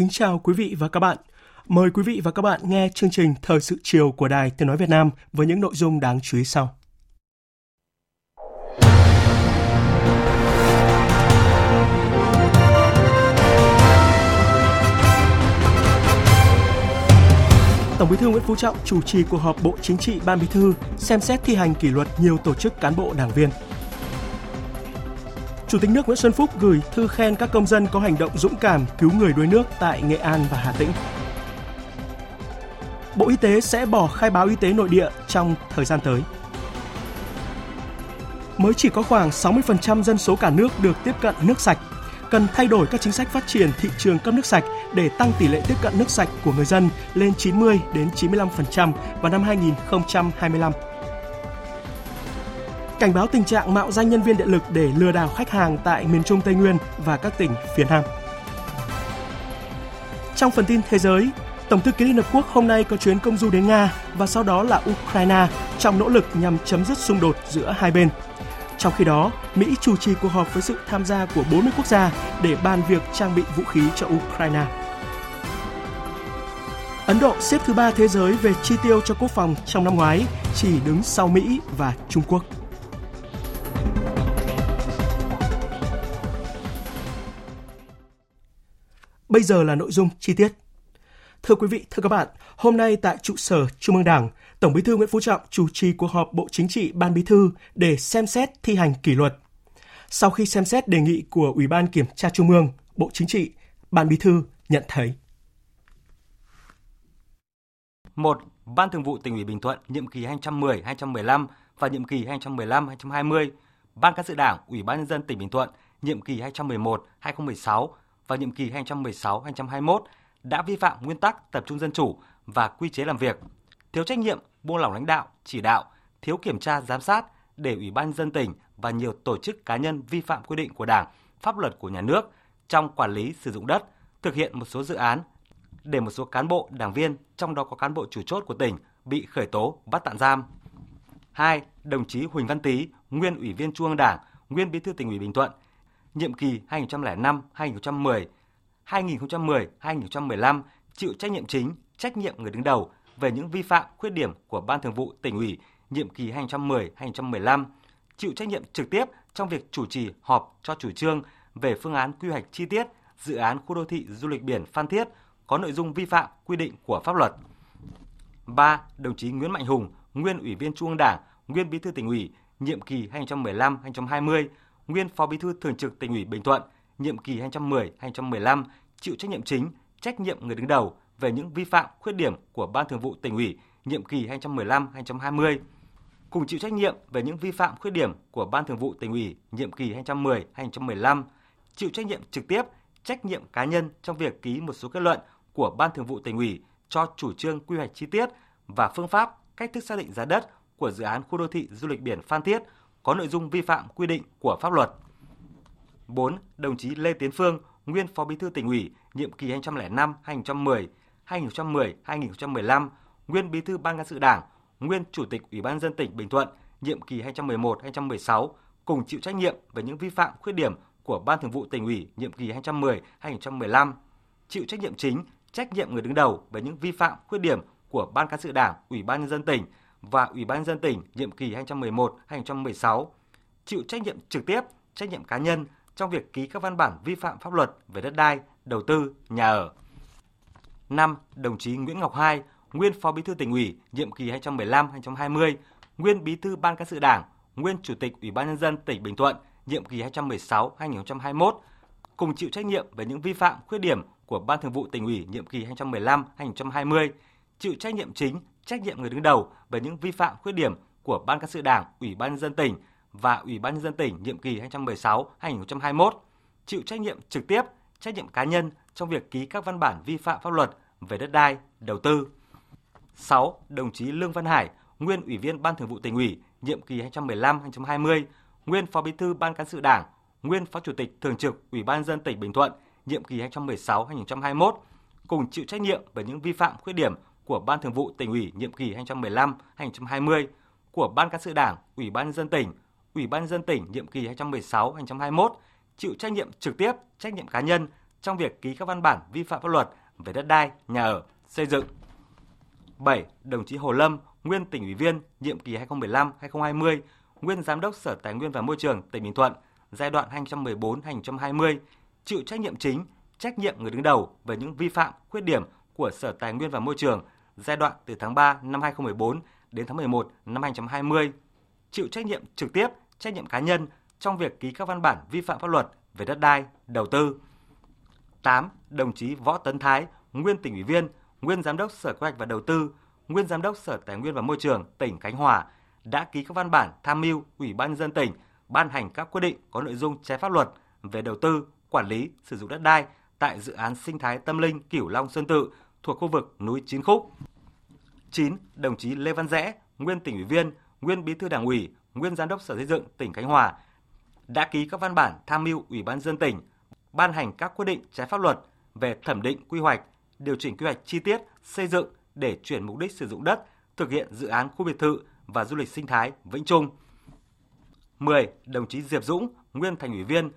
Kính chào quý vị và các bạn. Mời quý vị và các bạn nghe chương trình Thời sự chiều của Đài Tiếng Nói Việt Nam với những nội dung đáng chú ý sau. Tổng Bí thư Nguyễn Phú Trọng chủ trì cuộc họp Bộ Chính trị Ban Bí thư xem xét thi hành kỷ luật nhiều tổ chức cán bộ đảng viên. Chủ tịch nước Nguyễn Xuân Phúc gửi thư khen các công dân có hành động dũng cảm cứu người đuối nước tại Nghệ An và Hà Tĩnh. Bộ Y tế sẽ bỏ khai báo y tế nội địa trong thời gian tới. Mới chỉ có khoảng 60% dân số cả nước được tiếp cận nước sạch. Cần thay đổi các chính sách phát triển thị trường cấp nước sạch để tăng tỷ lệ tiếp cận nước sạch của người dân lên 90 đến 95% vào năm 2025 cảnh báo tình trạng mạo danh nhân viên điện lực để lừa đảo khách hàng tại miền Trung Tây Nguyên và các tỉnh phía Nam. Trong phần tin thế giới, Tổng thư ký Liên Hợp Quốc hôm nay có chuyến công du đến Nga và sau đó là Ukraine trong nỗ lực nhằm chấm dứt xung đột giữa hai bên. Trong khi đó, Mỹ chủ trì cuộc họp với sự tham gia của 40 quốc gia để bàn việc trang bị vũ khí cho Ukraine. Ấn Độ xếp thứ ba thế giới về chi tiêu cho quốc phòng trong năm ngoái, chỉ đứng sau Mỹ và Trung Quốc. Bây giờ là nội dung chi tiết. Thưa quý vị, thưa các bạn, hôm nay tại trụ sở Trung ương Đảng, Tổng Bí thư Nguyễn Phú Trọng chủ trì cuộc họp Bộ Chính trị Ban Bí thư để xem xét thi hành kỷ luật. Sau khi xem xét đề nghị của Ủy ban Kiểm tra Trung ương, Bộ Chính trị, Ban Bí thư nhận thấy. một Ban Thường vụ tỉnh ủy Bình Thuận nhiệm kỳ 2010-2015 và nhiệm kỳ 2015-2020, Ban Cán sự Đảng Ủy ban nhân dân tỉnh Bình Thuận nhiệm kỳ 2011-2016 vào nhiệm kỳ 2016-2021 đã vi phạm nguyên tắc tập trung dân chủ và quy chế làm việc, thiếu trách nhiệm, buông lỏng lãnh đạo, chỉ đạo, thiếu kiểm tra giám sát để Ủy ban dân tỉnh và nhiều tổ chức cá nhân vi phạm quy định của Đảng, pháp luật của nhà nước trong quản lý sử dụng đất, thực hiện một số dự án để một số cán bộ, đảng viên, trong đó có cán bộ chủ chốt của tỉnh bị khởi tố, bắt tạm giam. 2. Đồng chí Huỳnh Văn Tý, nguyên Ủy viên Trung ương Đảng, nguyên Bí thư tỉnh ủy Bình Thuận, nhiệm kỳ 2005-2010, 2010-2015 chịu trách nhiệm chính, trách nhiệm người đứng đầu về những vi phạm, khuyết điểm của Ban Thường vụ tỉnh ủy nhiệm kỳ 2010-2015, chịu trách nhiệm trực tiếp trong việc chủ trì họp cho chủ trương về phương án quy hoạch chi tiết dự án khu đô thị du lịch biển Phan Thiết có nội dung vi phạm quy định của pháp luật. 3. Đồng chí Nguyễn Mạnh Hùng, nguyên Ủy viên Trung ương Đảng, nguyên Bí thư tỉnh ủy, nhiệm kỳ 2015-2020, nguyên Phó Bí thư Thường trực Tỉnh ủy Bình Thuận, nhiệm kỳ 2010-2015, chịu trách nhiệm chính, trách nhiệm người đứng đầu về những vi phạm, khuyết điểm của Ban Thường vụ Tỉnh ủy, nhiệm kỳ 2015-2020, cùng chịu trách nhiệm về những vi phạm, khuyết điểm của Ban Thường vụ Tỉnh ủy, nhiệm kỳ 2010-2015, chịu trách nhiệm trực tiếp, trách nhiệm cá nhân trong việc ký một số kết luận của Ban Thường vụ Tỉnh ủy cho chủ trương quy hoạch chi tiết và phương pháp cách thức xác định giá đất của dự án khu đô thị du lịch biển Phan Thiết có nội dung vi phạm quy định của pháp luật. 4. Đồng chí Lê Tiến Phương, nguyên Phó Bí thư tỉnh ủy, nhiệm kỳ 2005-2010, 2010-2015, nguyên Bí thư Ban cán sự Đảng, nguyên Chủ tịch Ủy ban dân tỉnh Bình Thuận, nhiệm kỳ 2011-2016, cùng chịu trách nhiệm về những vi phạm khuyết điểm của Ban Thường vụ tỉnh ủy nhiệm kỳ 2010-2015, chịu trách nhiệm chính, trách nhiệm người đứng đầu về những vi phạm khuyết điểm của Ban cán sự Đảng, Ủy ban nhân dân tỉnh và Ủy ban dân tỉnh nhiệm kỳ 2011-2016, chịu trách nhiệm trực tiếp, trách nhiệm cá nhân trong việc ký các văn bản vi phạm pháp luật về đất đai, đầu tư, nhà ở. 5. Đồng chí Nguyễn Ngọc Hai, nguyên Phó Bí thư tỉnh ủy, nhiệm kỳ 2015-2020, nguyên Bí thư Ban cán sự Đảng, nguyên Chủ tịch Ủy ban nhân dân tỉnh Bình Thuận, nhiệm kỳ 2016-2021, cùng chịu trách nhiệm về những vi phạm, khuyết điểm của Ban Thường vụ tỉnh ủy nhiệm kỳ 2015-2020, chịu trách nhiệm chính, trách nhiệm người đứng đầu về những vi phạm, khuyết điểm của Ban cán sự Đảng, Ủy ban nhân dân tỉnh và Ủy ban nhân dân tỉnh nhiệm kỳ 2016-2021, chịu trách nhiệm trực tiếp, trách nhiệm cá nhân trong việc ký các văn bản vi phạm pháp luật về đất đai, đầu tư. 6. Đồng chí Lương Văn Hải, nguyên Ủy viên Ban Thường vụ tỉnh ủy, nhiệm kỳ 2015-2020, nguyên Phó Bí thư Ban cán sự Đảng, nguyên Phó Chủ tịch Thường trực Ủy ban dân tỉnh Bình Thuận, nhiệm kỳ 2016-2021, cùng chịu trách nhiệm về những vi phạm khuyết điểm của Ban Thường vụ tỉnh ủy nhiệm kỳ 2015-2020, của Ban cán sự Đảng, Ủy ban dân tỉnh, Ủy ban dân tỉnh nhiệm kỳ 2016-2021, chịu trách nhiệm trực tiếp, trách nhiệm cá nhân trong việc ký các văn bản vi phạm pháp luật về đất đai, nhà ở, xây dựng. 7. Đồng chí Hồ Lâm, nguyên tỉnh ủy viên, nhiệm kỳ 2015-2020, nguyên giám đốc Sở Tài nguyên và Môi trường tỉnh Bình Thuận, giai đoạn 2014-2020, chịu trách nhiệm chính, trách nhiệm người đứng đầu về những vi phạm, khuyết điểm của Sở Tài nguyên và Môi trường giai đoạn từ tháng 3 năm 2014 đến tháng 11 năm 2020, chịu trách nhiệm trực tiếp, trách nhiệm cá nhân trong việc ký các văn bản vi phạm pháp luật về đất đai, đầu tư. 8. Đồng chí Võ Tấn Thái, nguyên tỉnh ủy viên, nguyên giám đốc Sở Kế hoạch và Đầu tư, nguyên giám đốc Sở Tài nguyên và Môi trường tỉnh Khánh Hòa đã ký các văn bản tham mưu Ủy ban nhân dân tỉnh ban hành các quyết định có nội dung trái pháp luật về đầu tư, quản lý, sử dụng đất đai tại dự án sinh thái tâm linh Cửu Long Sơn Tự thuộc khu vực núi Chín Khúc. 9. Đồng chí Lê Văn Rẽ, nguyên tỉnh ủy viên, nguyên bí thư đảng ủy, nguyên giám đốc Sở Xây dựng tỉnh Khánh Hòa đã ký các văn bản tham mưu Ủy ban dân tỉnh ban hành các quyết định trái pháp luật về thẩm định quy hoạch, điều chỉnh quy hoạch chi tiết xây dựng để chuyển mục đích sử dụng đất, thực hiện dự án khu biệt thự và du lịch sinh thái Vĩnh Trung. 10. Đồng chí Diệp Dũng, nguyên thành ủy viên,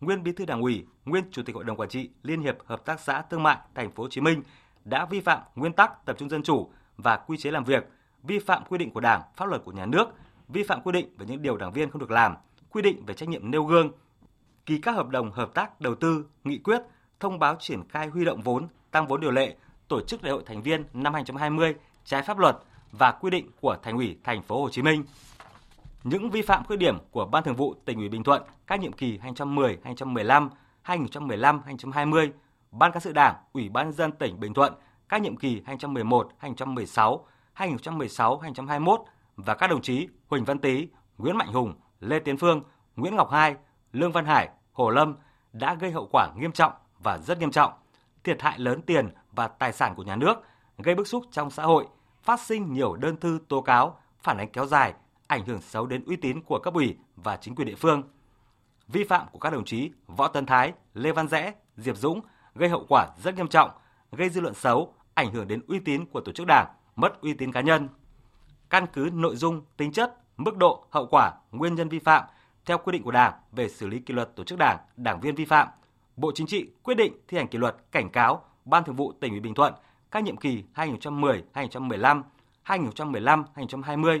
nguyên bí thư đảng ủy, nguyên chủ tịch hội đồng quản trị Liên hiệp hợp tác xã thương mại Thành phố Hồ Chí Minh đã vi phạm nguyên tắc tập trung dân chủ và quy chế làm việc, vi phạm quy định của Đảng, pháp luật của nhà nước, vi phạm quy định về những điều đảng viên không được làm, quy định về trách nhiệm nêu gương, ký các hợp đồng hợp tác đầu tư, nghị quyết, thông báo triển khai huy động vốn, tăng vốn điều lệ, tổ chức đại hội thành viên năm 2020 trái pháp luật và quy định của Thành ủy Thành phố Hồ Chí Minh. Những vi phạm khuyết điểm của Ban Thường vụ tỉnh ủy Bình Thuận các nhiệm kỳ 2010-2015, 2015-2020, Ban cán sự Đảng, Ủy ban dân tỉnh Bình Thuận các nhiệm kỳ 2011-2016, 2016-2021 và các đồng chí Huỳnh Văn Tý, Nguyễn Mạnh Hùng, Lê Tiến Phương, Nguyễn Ngọc Hai, Lương Văn Hải, Hồ Lâm đã gây hậu quả nghiêm trọng và rất nghiêm trọng, thiệt hại lớn tiền và tài sản của nhà nước, gây bức xúc trong xã hội, phát sinh nhiều đơn thư tố cáo, phản ánh kéo dài, ảnh hưởng xấu đến uy tín của cấp ủy và chính quyền địa phương. Vi phạm của các đồng chí Võ Tân Thái, Lê Văn Rẽ, Diệp Dũng gây hậu quả rất nghiêm trọng, gây dư luận xấu, ảnh hưởng đến uy tín của tổ chức đảng, mất uy tín cá nhân. Căn cứ nội dung, tính chất, mức độ, hậu quả, nguyên nhân vi phạm theo quy định của Đảng về xử lý kỷ luật tổ chức Đảng, đảng viên vi phạm, Bộ Chính trị quyết định thi hành kỷ luật cảnh cáo Ban Thường vụ tỉnh ủy Bình Thuận các nhiệm kỳ 2010-2015, 2015-2020,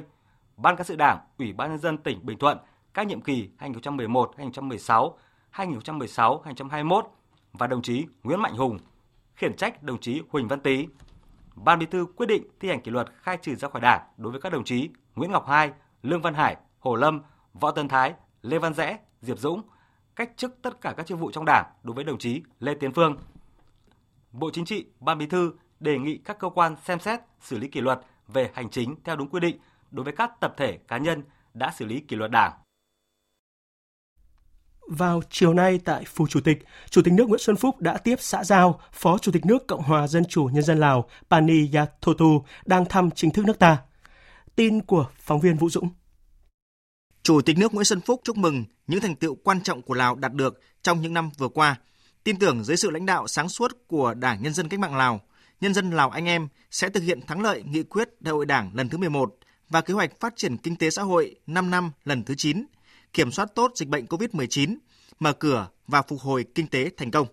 Ban cán sự Đảng, Ủy ban nhân dân tỉnh Bình Thuận các nhiệm kỳ 2011-2016, 2016-2021 và đồng chí Nguyễn Mạnh Hùng, khiển trách đồng chí Huỳnh Văn Tý. Ban Bí thư quyết định thi hành kỷ luật khai trừ ra khỏi Đảng đối với các đồng chí Nguyễn Ngọc Hai, Lương Văn Hải, Hồ Lâm, Võ Tân Thái, Lê Văn Rẽ, Diệp Dũng, cách chức tất cả các chức vụ trong Đảng đối với đồng chí Lê Tiến Phương. Bộ Chính trị, Ban Bí thư đề nghị các cơ quan xem xét xử lý kỷ luật về hành chính theo đúng quy định đối với các tập thể cá nhân đã xử lý kỷ luật Đảng. Vào chiều nay tại Phủ Chủ tịch, Chủ tịch nước Nguyễn Xuân Phúc đã tiếp xã giao Phó Chủ tịch nước Cộng hòa Dân chủ Nhân dân Lào Pani Yathotu đang thăm chính thức nước ta. Tin của phóng viên Vũ Dũng. Chủ tịch nước Nguyễn Xuân Phúc chúc mừng những thành tựu quan trọng của Lào đạt được trong những năm vừa qua. Tin tưởng dưới sự lãnh đạo sáng suốt của Đảng Nhân dân Cách mạng Lào, nhân dân Lào anh em sẽ thực hiện thắng lợi nghị quyết Đại hội Đảng lần thứ 11 và kế hoạch phát triển kinh tế xã hội 5 năm lần thứ 9, kiểm soát tốt dịch bệnh COVID-19, mở cửa và phục hồi kinh tế thành công.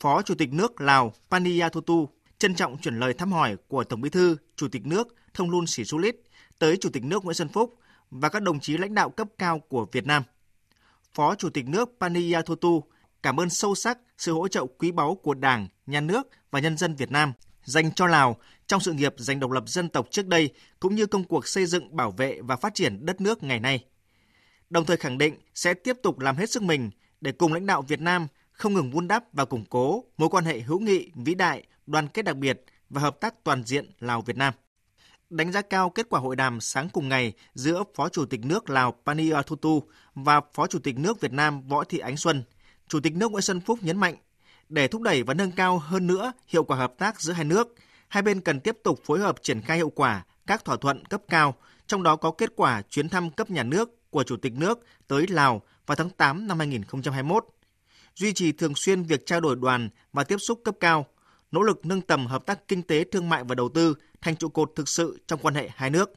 Phó Chủ tịch nước Lào Paniyathotu trân trọng chuyển lời thăm hỏi của Tổng Bí thư, Chủ tịch nước Thông Luân Sĩ Xu Lít tới Chủ tịch nước Nguyễn Xuân Phúc và các đồng chí lãnh đạo cấp cao của Việt Nam. Phó Chủ tịch nước Paniyathotu cảm ơn sâu sắc sự hỗ trợ quý báu của Đảng, Nhà nước và nhân dân Việt Nam dành cho Lào trong sự nghiệp giành độc lập dân tộc trước đây cũng như công cuộc xây dựng, bảo vệ và phát triển đất nước ngày nay đồng thời khẳng định sẽ tiếp tục làm hết sức mình để cùng lãnh đạo Việt Nam không ngừng vun đắp và củng cố mối quan hệ hữu nghị vĩ đại, đoàn kết đặc biệt và hợp tác toàn diện Lào-Việt Nam. Đánh giá cao kết quả hội đàm sáng cùng ngày giữa Phó Chủ tịch nước Lào Paniatutu và Phó Chủ tịch nước Việt Nam Võ Thị Ánh Xuân, Chủ tịch nước Nguyễn Xuân Phúc nhấn mạnh, để thúc đẩy và nâng cao hơn nữa hiệu quả hợp tác giữa hai nước, hai bên cần tiếp tục phối hợp triển khai hiệu quả các thỏa thuận cấp cao, trong đó có kết quả chuyến thăm cấp nhà nước của Chủ tịch nước tới Lào vào tháng 8 năm 2021. Duy trì thường xuyên việc trao đổi đoàn và tiếp xúc cấp cao, nỗ lực nâng tầm hợp tác kinh tế, thương mại và đầu tư thành trụ cột thực sự trong quan hệ hai nước,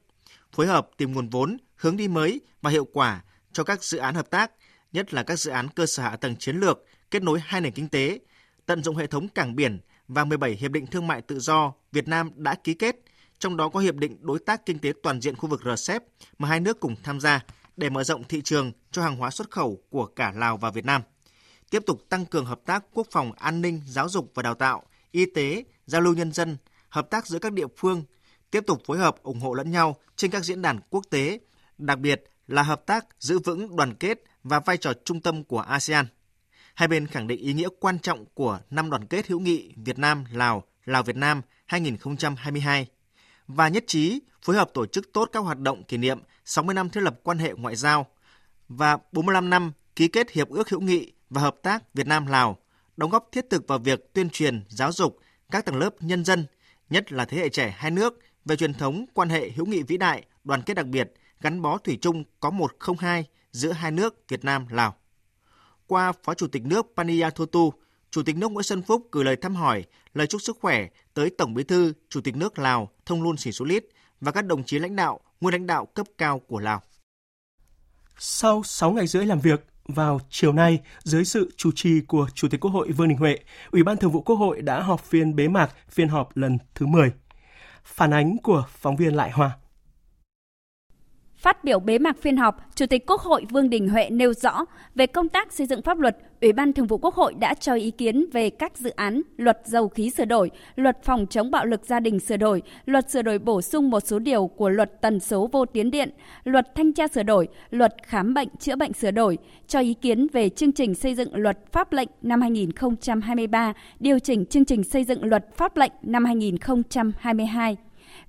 phối hợp tìm nguồn vốn, hướng đi mới và hiệu quả cho các dự án hợp tác, nhất là các dự án cơ sở hạ tầng chiến lược kết nối hai nền kinh tế, tận dụng hệ thống cảng biển và 17 hiệp định thương mại tự do Việt Nam đã ký kết, trong đó có hiệp định đối tác kinh tế toàn diện khu vực RCEP mà hai nước cùng tham gia để mở rộng thị trường cho hàng hóa xuất khẩu của cả Lào và Việt Nam. Tiếp tục tăng cường hợp tác quốc phòng, an ninh, giáo dục và đào tạo, y tế, giao lưu nhân dân, hợp tác giữa các địa phương, tiếp tục phối hợp ủng hộ lẫn nhau trên các diễn đàn quốc tế, đặc biệt là hợp tác giữ vững đoàn kết và vai trò trung tâm của ASEAN. Hai bên khẳng định ý nghĩa quan trọng của năm đoàn kết hữu nghị Việt Nam Lào Lào Việt Nam 2022 và nhất trí phối hợp tổ chức tốt các hoạt động kỷ niệm 60 năm thiết lập quan hệ ngoại giao và 45 năm ký kết hiệp ước hữu nghị và hợp tác Việt Nam Lào, đóng góp thiết thực vào việc tuyên truyền, giáo dục các tầng lớp nhân dân, nhất là thế hệ trẻ hai nước về truyền thống quan hệ hữu nghị vĩ đại, đoàn kết đặc biệt, gắn bó thủy chung có một không hai giữa hai nước Việt Nam Lào. Qua Phó Chủ tịch nước Paniyathotu, Chủ tịch nước Nguyễn Xuân Phúc gửi lời thăm hỏi, lời chúc sức khỏe tới Tổng Bí thư, Chủ tịch nước Lào Thông Luân Sĩ Xú Lít và các đồng chí lãnh đạo, nguyên lãnh đạo cấp cao của Lào. Sau 6 ngày rưỡi làm việc, vào chiều nay, dưới sự chủ trì của Chủ tịch Quốc hội Vương Đình Huệ, Ủy ban Thường vụ Quốc hội đã họp phiên bế mạc phiên họp lần thứ 10. Phản ánh của phóng viên Lại Hoa. Phát biểu bế mạc phiên họp, Chủ tịch Quốc hội Vương Đình Huệ nêu rõ về công tác xây dựng pháp luật, Ủy ban Thường vụ Quốc hội đã cho ý kiến về các dự án luật dầu khí sửa đổi, luật phòng chống bạo lực gia đình sửa đổi, luật sửa đổi bổ sung một số điều của luật tần số vô tuyến điện, luật thanh tra sửa đổi, luật khám bệnh chữa bệnh sửa đổi, cho ý kiến về chương trình xây dựng luật pháp lệnh năm 2023, điều chỉnh chương trình xây dựng luật pháp lệnh năm 2022.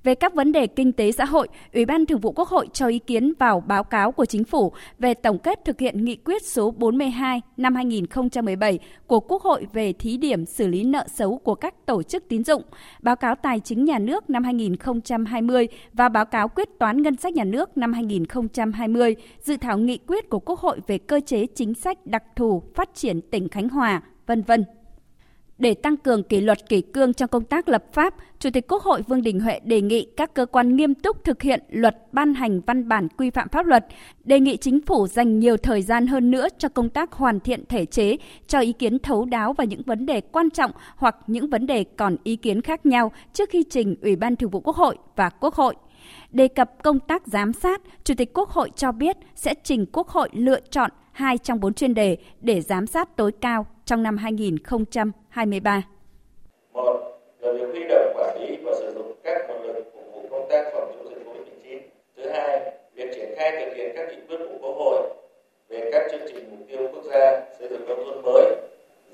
Về các vấn đề kinh tế xã hội, Ủy ban Thường vụ Quốc hội cho ý kiến vào báo cáo của Chính phủ về tổng kết thực hiện nghị quyết số 42 năm 2017 của Quốc hội về thí điểm xử lý nợ xấu của các tổ chức tín dụng, báo cáo tài chính nhà nước năm 2020 và báo cáo quyết toán ngân sách nhà nước năm 2020, dự thảo nghị quyết của Quốc hội về cơ chế chính sách đặc thù phát triển tỉnh Khánh Hòa, vân vân. Để tăng cường kỷ luật kỷ cương trong công tác lập pháp, Chủ tịch Quốc hội Vương Đình Huệ đề nghị các cơ quan nghiêm túc thực hiện luật ban hành văn bản quy phạm pháp luật, đề nghị chính phủ dành nhiều thời gian hơn nữa cho công tác hoàn thiện thể chế, cho ý kiến thấu đáo vào những vấn đề quan trọng hoặc những vấn đề còn ý kiến khác nhau trước khi trình Ủy ban Thường vụ Quốc hội và Quốc hội. Đề cập công tác giám sát, Chủ tịch Quốc hội cho biết sẽ trình Quốc hội lựa chọn hai trong bốn chuyên đề để giám sát tối cao trong năm 2023. Một là việc huy động quản lý và sử dụng các nguồn lực phục vụ công tác phòng chống dịch COVID-19. Thứ hai, việc triển khai thực hiện các nghị quyết của Quốc hội về các chương trình mục tiêu quốc gia xây dựng nông thôn mới,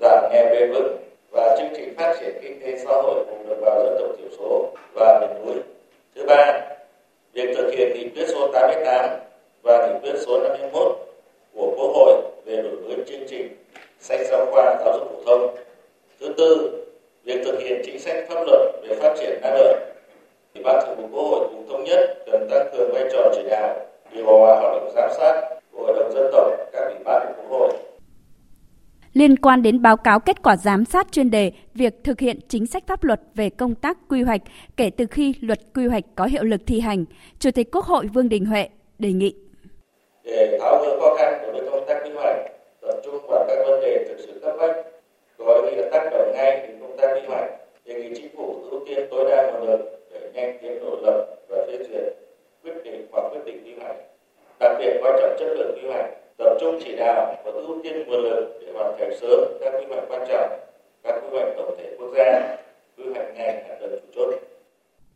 giảm nghèo bền vững và chương trình phát triển kinh tế xã hội vùng đồng bào dân tộc thiểu số và miền núi. Thứ ba, việc thực hiện nghị quyết số 88 và nghị quyết số 51 của Quốc hội về đổi mới chương trình sách giáo khoa giáo dục phổ thông. Thứ tư, việc thực hiện chính sách pháp luật về phát triển năng lượng. Ủy ban Thường vụ Quốc hội cũng thống nhất cần tăng cường vai trò chỉ đạo, điều hòa hoạt động giám sát của Hội đồng dân tộc, các ủy ban của Quốc hội. Liên quan đến báo cáo kết quả giám sát chuyên đề việc thực hiện chính sách pháp luật về công tác quy hoạch kể từ khi luật quy hoạch có hiệu lực thi hành, Chủ tịch Quốc hội Vương Đình Huệ đề nghị. Để tháo gỡ khó khăn đối với công tác quy hoạch, tập trung vào các vấn đề thực có tác động ngay đến công tác quy hoạch đề nghị chính phủ ưu tiên tối đa nguồn lực để nhanh tiến độ lập và phê duyệt quyết định hoặc quyết định quy hoạch. Đặc biệt quan trọng chất lượng quy hoạch, tập trung chỉ đạo và ưu tiên nguồn lực để hoàn thành sớm các quy hoạch quan trọng, các quy hoạch tổng thể quốc gia, quy hoạch ngành hạ tầng chủ chốt.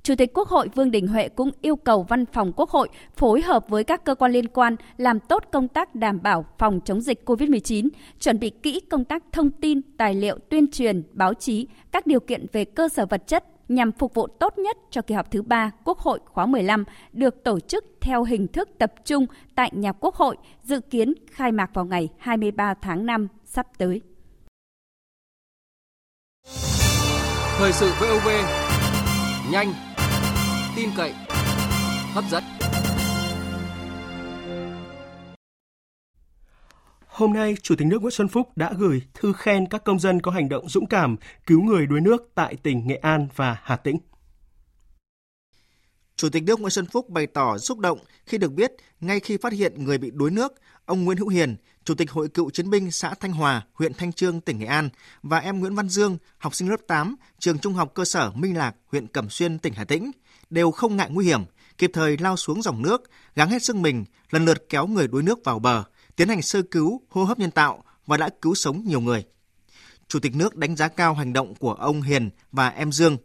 Chủ tịch Quốc hội Vương Đình Huệ cũng yêu cầu Văn phòng Quốc hội phối hợp với các cơ quan liên quan làm tốt công tác đảm bảo phòng chống dịch COVID-19, chuẩn bị kỹ công tác thông tin, tài liệu tuyên truyền, báo chí, các điều kiện về cơ sở vật chất nhằm phục vụ tốt nhất cho kỳ họp thứ ba Quốc hội khóa 15 được tổ chức theo hình thức tập trung tại nhà Quốc hội, dự kiến khai mạc vào ngày 23 tháng 5 sắp tới. Thời sự VOV nhanh, tin cậy, hấp dẫn. Hôm nay, Chủ tịch nước Nguyễn Xuân Phúc đã gửi thư khen các công dân có hành động dũng cảm cứu người đuối nước tại tỉnh Nghệ An và Hà Tĩnh. Chủ tịch nước Nguyễn Xuân Phúc bày tỏ xúc động khi được biết ngay khi phát hiện người bị đuối nước, ông Nguyễn Hữu Hiền, Chủ tịch Hội cựu chiến binh xã Thanh Hòa, huyện Thanh Trương, tỉnh Nghệ An và em Nguyễn Văn Dương, học sinh lớp 8, trường Trung học cơ sở Minh Lạc, huyện Cẩm Xuyên, tỉnh Hà Tĩnh, đều không ngại nguy hiểm, kịp thời lao xuống dòng nước, gắng hết sức mình, lần lượt kéo người đuối nước vào bờ, tiến hành sơ cứu, hô hấp nhân tạo và đã cứu sống nhiều người. Chủ tịch nước đánh giá cao hành động của ông Hiền và em Dương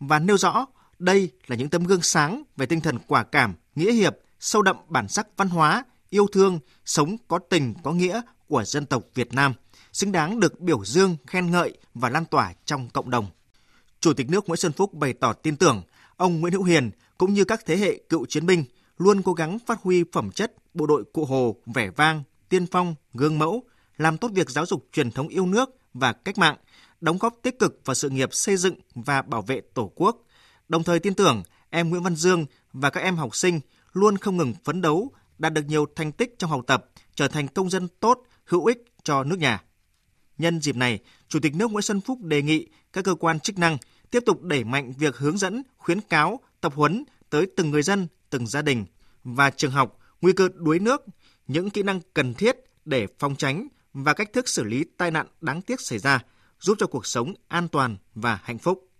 và nêu rõ đây là những tấm gương sáng về tinh thần quả cảm, nghĩa hiệp, sâu đậm bản sắc văn hóa, yêu thương, sống có tình, có nghĩa của dân tộc Việt Nam, xứng đáng được biểu dương, khen ngợi và lan tỏa trong cộng đồng. Chủ tịch nước Nguyễn Xuân Phúc bày tỏ tin tưởng ông Nguyễn Hữu Hiền cũng như các thế hệ cựu chiến binh luôn cố gắng phát huy phẩm chất bộ đội cụ Hồ vẻ vang, tiên phong, gương mẫu, làm tốt việc giáo dục truyền thống yêu nước và cách mạng, đóng góp tích cực vào sự nghiệp xây dựng và bảo vệ Tổ quốc. Đồng thời tin tưởng em Nguyễn Văn Dương và các em học sinh luôn không ngừng phấn đấu, đạt được nhiều thành tích trong học tập, trở thành công dân tốt, hữu ích cho nước nhà. Nhân dịp này, Chủ tịch nước Nguyễn Xuân Phúc đề nghị các cơ quan chức năng tiếp tục đẩy mạnh việc hướng dẫn, khuyến cáo, tập huấn tới từng người dân, từng gia đình và trường học nguy cơ đuối nước, những kỹ năng cần thiết để phòng tránh và cách thức xử lý tai nạn đáng tiếc xảy ra, giúp cho cuộc sống an toàn và hạnh phúc.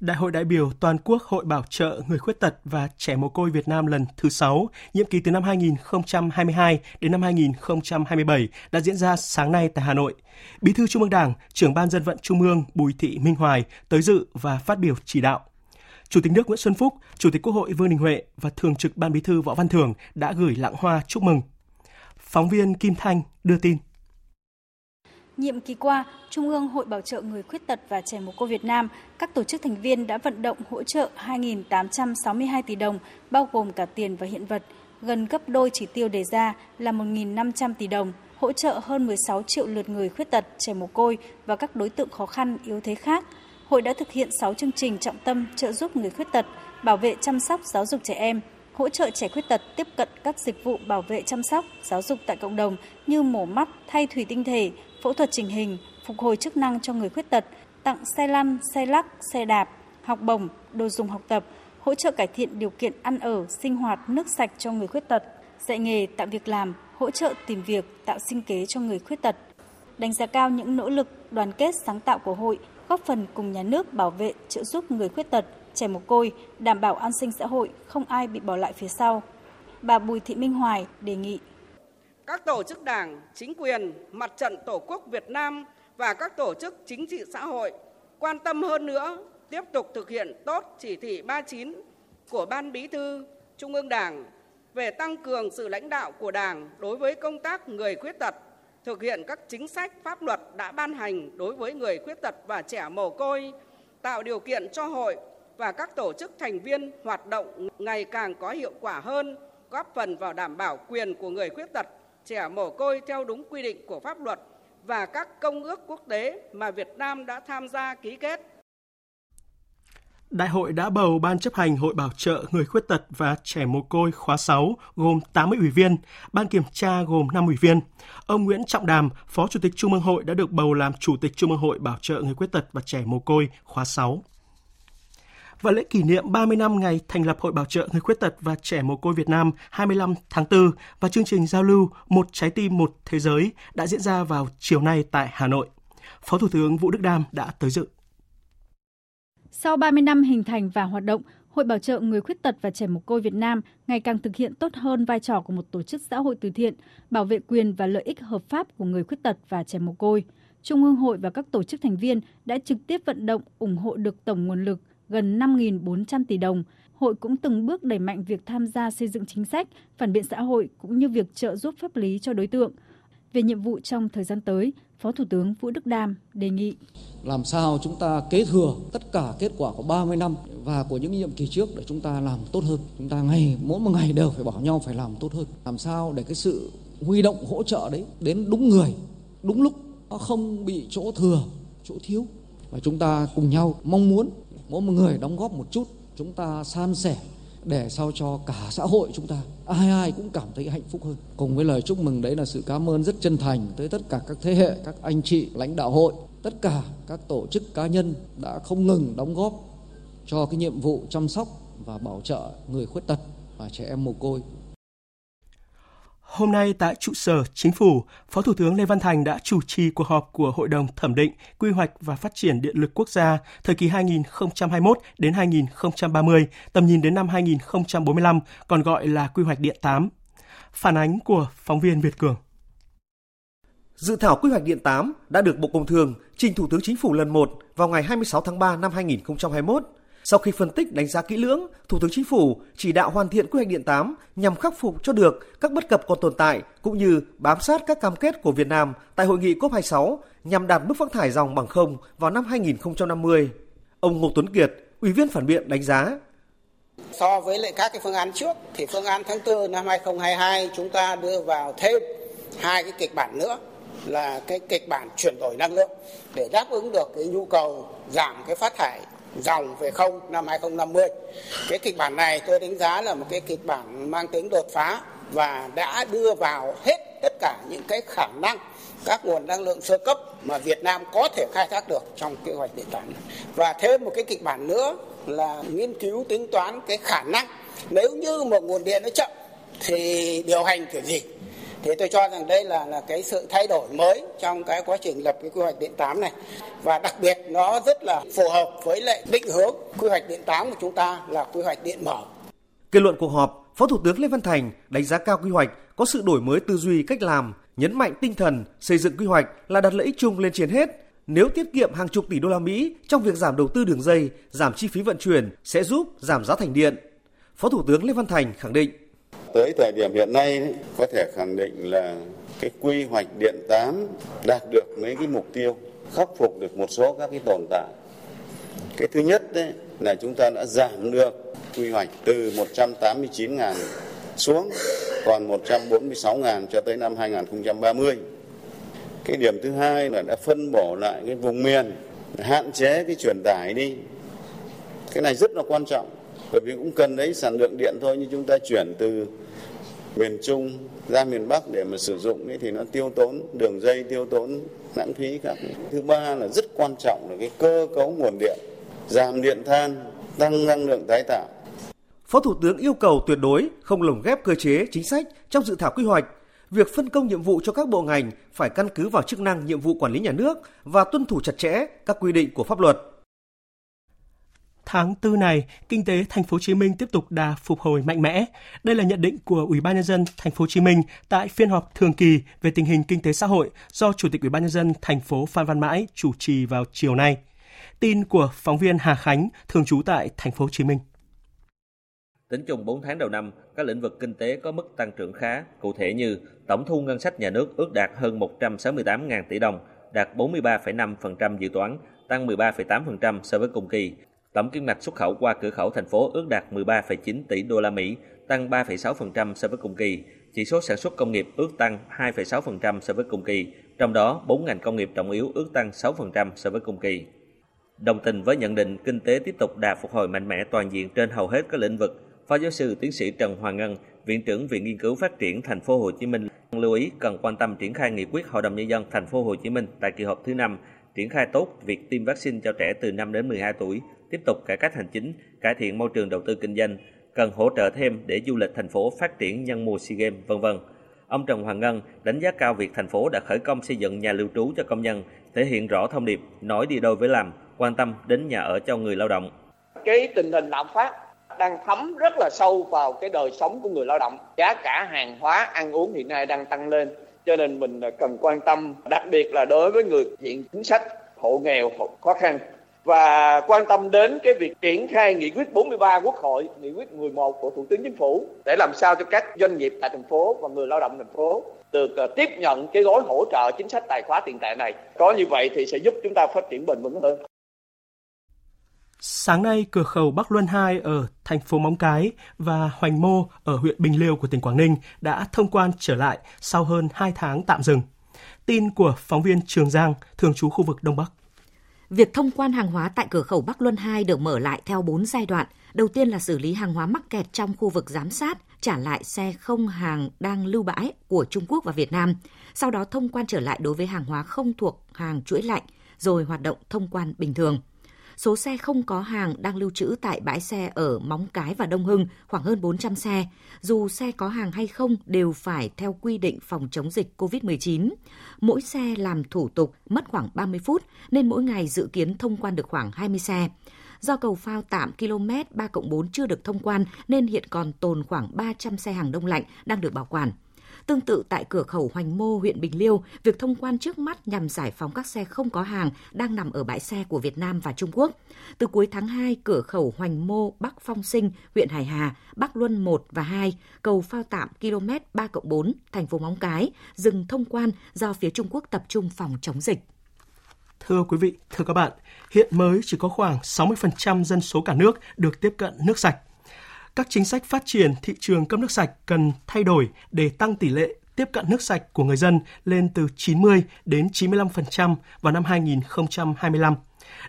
Đại hội đại biểu toàn quốc Hội Bảo trợ người khuyết tật và trẻ mồ côi Việt Nam lần thứ 6, nhiệm kỳ từ năm 2022 đến năm 2027 đã diễn ra sáng nay tại Hà Nội. Bí thư Trung ương Đảng, trưởng ban dân vận Trung ương Bùi Thị Minh Hoài tới dự và phát biểu chỉ đạo. Chủ tịch nước Nguyễn Xuân Phúc, Chủ tịch Quốc hội Vương Đình Huệ và Thường trực Ban Bí thư Võ Văn Thưởng đã gửi lặng hoa chúc mừng. Phóng viên Kim Thanh đưa tin. Nhiệm kỳ qua, Trung ương Hội Bảo trợ Người Khuyết tật và Trẻ Mồ Côi Việt Nam, các tổ chức thành viên đã vận động hỗ trợ 2.862 tỷ đồng, bao gồm cả tiền và hiện vật, gần gấp đôi chỉ tiêu đề ra là 1.500 tỷ đồng, hỗ trợ hơn 16 triệu lượt người khuyết tật, trẻ mồ côi và các đối tượng khó khăn, yếu thế khác. Hội đã thực hiện 6 chương trình trọng tâm trợ giúp người khuyết tật, bảo vệ chăm sóc giáo dục trẻ em, hỗ trợ trẻ khuyết tật tiếp cận các dịch vụ bảo vệ chăm sóc, giáo dục tại cộng đồng như mổ mắt, thay thủy tinh thể, phẫu thuật chỉnh hình, phục hồi chức năng cho người khuyết tật, tặng xe lăn, xe lắc, xe đạp, học bổng, đồ dùng học tập, hỗ trợ cải thiện điều kiện ăn ở, sinh hoạt, nước sạch cho người khuyết tật, dạy nghề, tạo việc làm, hỗ trợ tìm việc, tạo sinh kế cho người khuyết tật. Đánh giá cao những nỗ lực đoàn kết sáng tạo của hội, góp phần cùng nhà nước bảo vệ, trợ giúp người khuyết tật, trẻ mồ côi, đảm bảo an sinh xã hội, không ai bị bỏ lại phía sau. Bà Bùi Thị Minh Hoài đề nghị các tổ chức đảng, chính quyền, mặt trận Tổ quốc Việt Nam và các tổ chức chính trị xã hội quan tâm hơn nữa tiếp tục thực hiện tốt chỉ thị 39 của Ban Bí thư Trung ương Đảng về tăng cường sự lãnh đạo của Đảng đối với công tác người khuyết tật, thực hiện các chính sách pháp luật đã ban hành đối với người khuyết tật và trẻ mồ côi, tạo điều kiện cho hội và các tổ chức thành viên hoạt động ngày càng có hiệu quả hơn, góp phần vào đảm bảo quyền của người khuyết tật trẻ mồ côi theo đúng quy định của pháp luật và các công ước quốc tế mà Việt Nam đã tham gia ký kết. Đại hội đã bầu Ban chấp hành Hội Bảo trợ Người Khuyết tật và Trẻ Mồ Côi khóa 6 gồm 80 ủy viên, Ban kiểm tra gồm 5 ủy viên. Ông Nguyễn Trọng Đàm, Phó Chủ tịch Trung ương Hội đã được bầu làm Chủ tịch Trung ương Hội Bảo trợ Người Khuyết tật và Trẻ Mồ Côi khóa 6 và lễ kỷ niệm 30 năm ngày thành lập Hội Bảo trợ Người Khuyết tật và Trẻ Mồ Côi Việt Nam 25 tháng 4 và chương trình giao lưu Một trái tim một thế giới đã diễn ra vào chiều nay tại Hà Nội. Phó Thủ tướng Vũ Đức Đam đã tới dự. Sau 30 năm hình thành và hoạt động, Hội Bảo trợ Người Khuyết tật và Trẻ Mồ Côi Việt Nam ngày càng thực hiện tốt hơn vai trò của một tổ chức xã hội từ thiện, bảo vệ quyền và lợi ích hợp pháp của người khuyết tật và trẻ mồ côi. Trung ương hội và các tổ chức thành viên đã trực tiếp vận động ủng hộ được tổng nguồn lực gần 5.400 tỷ đồng. Hội cũng từng bước đẩy mạnh việc tham gia xây dựng chính sách, phản biện xã hội cũng như việc trợ giúp pháp lý cho đối tượng. Về nhiệm vụ trong thời gian tới, Phó Thủ tướng Vũ Đức Đam đề nghị làm sao chúng ta kế thừa tất cả kết quả của 30 năm và của những nhiệm kỳ trước để chúng ta làm tốt hơn. Chúng ta ngày mỗi một ngày đều phải bảo nhau phải làm tốt hơn. Làm sao để cái sự huy động hỗ trợ đấy đến đúng người, đúng lúc, nó không bị chỗ thừa, chỗ thiếu. Và chúng ta cùng nhau mong muốn mỗi một người đóng góp một chút, chúng ta san sẻ để sao cho cả xã hội chúng ta ai ai cũng cảm thấy hạnh phúc hơn. Cùng với lời chúc mừng đấy là sự cảm ơn rất chân thành tới tất cả các thế hệ, các anh chị lãnh đạo hội, tất cả các tổ chức cá nhân đã không ngừng đóng góp cho cái nhiệm vụ chăm sóc và bảo trợ người khuyết tật và trẻ em mồ côi Hôm nay tại trụ sở Chính phủ, Phó Thủ tướng Lê Văn Thành đã chủ trì cuộc họp của Hội đồng thẩm định quy hoạch và phát triển điện lực quốc gia thời kỳ 2021 đến 2030, tầm nhìn đến năm 2045, còn gọi là quy hoạch điện 8. Phản ánh của phóng viên Việt Cường. Dự thảo quy hoạch điện 8 đã được Bộ Công Thương trình Thủ tướng Chính phủ lần 1 vào ngày 26 tháng 3 năm 2021 sau khi phân tích đánh giá kỹ lưỡng, Thủ tướng Chính phủ chỉ đạo hoàn thiện quy hoạch điện 8 nhằm khắc phục cho được các bất cập còn tồn tại cũng như bám sát các cam kết của Việt Nam tại hội nghị COP26 nhằm đạt mức phát thải dòng bằng không vào năm 2050. Ông Ngô Tuấn Kiệt, Ủy viên phản biện đánh giá So với lại các cái phương án trước thì phương án tháng 4 năm 2022 chúng ta đưa vào thêm hai cái kịch bản nữa là cái kịch bản chuyển đổi năng lượng để đáp ứng được cái nhu cầu giảm cái phát thải dòng về không năm 2050. Cái kịch bản này tôi đánh giá là một cái kịch bản mang tính đột phá và đã đưa vào hết tất cả những cái khả năng, các nguồn năng lượng sơ cấp mà Việt Nam có thể khai thác được trong kế hoạch điện toán. Và thêm một cái kịch bản nữa là nghiên cứu tính toán cái khả năng nếu như một nguồn điện nó chậm thì điều hành kiểu gì thì tôi cho rằng đây là là cái sự thay đổi mới trong cái quá trình lập cái quy hoạch điện 8 này và đặc biệt nó rất là phù hợp với lại định hướng quy hoạch điện 8 của chúng ta là quy hoạch điện mở. Kết luận cuộc họp, Phó Thủ tướng Lê Văn Thành đánh giá cao quy hoạch có sự đổi mới tư duy cách làm, nhấn mạnh tinh thần xây dựng quy hoạch là đặt lợi ích chung lên trên hết. Nếu tiết kiệm hàng chục tỷ đô la Mỹ trong việc giảm đầu tư đường dây, giảm chi phí vận chuyển sẽ giúp giảm giá thành điện. Phó Thủ tướng Lê Văn Thành khẳng định tới thời điểm hiện nay có thể khẳng định là cái quy hoạch điện 8 đạt được mấy cái mục tiêu khắc phục được một số các cái tồn tại cái thứ nhất đấy là chúng ta đã giảm được quy hoạch từ 189.000 xuống còn 146.000 cho tới năm 2030. Cái điểm thứ hai là đã phân bổ lại cái vùng miền, hạn chế cái truyền tải đi. Cái này rất là quan trọng bởi vì cũng cần đấy, sản lượng điện thôi nhưng chúng ta chuyển từ miền Trung ra miền Bắc để mà sử dụng ấy, thì nó tiêu tốn, đường dây tiêu tốn, lãng phí các. Thứ ba là rất quan trọng là cái cơ cấu nguồn điện, giảm điện than, tăng năng lượng tái tạo. Phó Thủ tướng yêu cầu tuyệt đối không lồng ghép cơ chế, chính sách trong dự thảo quy hoạch. Việc phân công nhiệm vụ cho các bộ ngành phải căn cứ vào chức năng nhiệm vụ quản lý nhà nước và tuân thủ chặt chẽ các quy định của pháp luật. Tháng 4 này, kinh tế thành phố Hồ Chí Minh tiếp tục đà phục hồi mạnh mẽ. Đây là nhận định của Ủy ban nhân dân thành phố Hồ Chí Minh tại phiên họp thường kỳ về tình hình kinh tế xã hội do Chủ tịch Ủy ban nhân dân thành phố Phan Văn Mãi chủ trì vào chiều nay. Tin của phóng viên Hà Khánh thường trú tại thành phố Hồ Chí Minh. Tính chung 4 tháng đầu năm, các lĩnh vực kinh tế có mức tăng trưởng khá, cụ thể như tổng thu ngân sách nhà nước ước đạt hơn 168.000 tỷ đồng, đạt 43,5% dự toán, tăng 13,8% so với cùng kỳ, Tổng kim ngạch xuất khẩu qua cửa khẩu thành phố ước đạt 13,9 tỷ đô la Mỹ, tăng 3,6% so với cùng kỳ. Chỉ số sản xuất công nghiệp ước tăng 2,6% so với cùng kỳ, trong đó 4 ngành công nghiệp trọng yếu ước tăng 6% so với cùng kỳ. Đồng tình với nhận định kinh tế tiếp tục đạt phục hồi mạnh mẽ toàn diện trên hầu hết các lĩnh vực, Phó giáo sư tiến sĩ Trần Hoàng Ngân, Viện trưởng Viện Nghiên cứu Phát triển Thành phố Hồ Chí Minh lưu ý cần quan tâm triển khai nghị quyết Hội đồng nhân dân Thành phố Hồ Chí Minh tại kỳ họp thứ năm, triển khai tốt việc tiêm vaccine cho trẻ từ 5 đến 12 tuổi, tiếp tục cải cách hành chính, cải thiện môi trường đầu tư kinh doanh, cần hỗ trợ thêm để du lịch thành phố phát triển nhân mùa SEA Games, vân vân. Ông Trần Hoàng Ngân đánh giá cao việc thành phố đã khởi công xây dựng nhà lưu trú cho công nhân, thể hiện rõ thông điệp nói đi đôi với làm, quan tâm đến nhà ở cho người lao động. Cái tình hình lạm phát đang thấm rất là sâu vào cái đời sống của người lao động. Giá cả hàng hóa, ăn uống hiện nay đang tăng lên, cho nên mình cần quan tâm, đặc biệt là đối với người diện chính sách, hộ nghèo, hộ khó khăn và quan tâm đến cái việc triển khai nghị quyết 43 Quốc hội, nghị quyết 11 của Thủ tướng Chính phủ để làm sao cho các doanh nghiệp tại thành phố và người lao động thành phố được ờ, tiếp nhận cái gói hỗ trợ chính sách tài khóa tiền tệ này. Có như vậy thì sẽ giúp chúng ta phát triển bền vững hơn. Sáng nay, cửa khẩu Bắc Luân 2 ở thành phố Móng Cái và Hoành Mô ở huyện Bình Liêu của tỉnh Quảng Ninh đã thông quan trở lại sau hơn 2 tháng tạm dừng. Tin của phóng viên Trường Giang, thường trú khu vực Đông Bắc. Việc thông quan hàng hóa tại cửa khẩu Bắc Luân 2 được mở lại theo 4 giai đoạn. Đầu tiên là xử lý hàng hóa mắc kẹt trong khu vực giám sát, trả lại xe không hàng đang lưu bãi của Trung Quốc và Việt Nam. Sau đó thông quan trở lại đối với hàng hóa không thuộc hàng chuỗi lạnh, rồi hoạt động thông quan bình thường số xe không có hàng đang lưu trữ tại bãi xe ở Móng Cái và Đông Hưng, khoảng hơn 400 xe. Dù xe có hàng hay không đều phải theo quy định phòng chống dịch COVID-19. Mỗi xe làm thủ tục mất khoảng 30 phút, nên mỗi ngày dự kiến thông quan được khoảng 20 xe. Do cầu phao tạm km 3 4 chưa được thông quan, nên hiện còn tồn khoảng 300 xe hàng đông lạnh đang được bảo quản. Tương tự tại cửa khẩu Hoành Mô, huyện Bình Liêu, việc thông quan trước mắt nhằm giải phóng các xe không có hàng đang nằm ở bãi xe của Việt Nam và Trung Quốc. Từ cuối tháng 2, cửa khẩu Hoành Mô, Bắc Phong Sinh, huyện Hải Hà, Bắc Luân 1 và 2, cầu phao tạm km 3 4, thành phố Móng Cái, dừng thông quan do phía Trung Quốc tập trung phòng chống dịch. Thưa quý vị, thưa các bạn, hiện mới chỉ có khoảng 60% dân số cả nước được tiếp cận nước sạch các chính sách phát triển thị trường cấp nước sạch cần thay đổi để tăng tỷ lệ tiếp cận nước sạch của người dân lên từ 90 đến 95% vào năm 2025.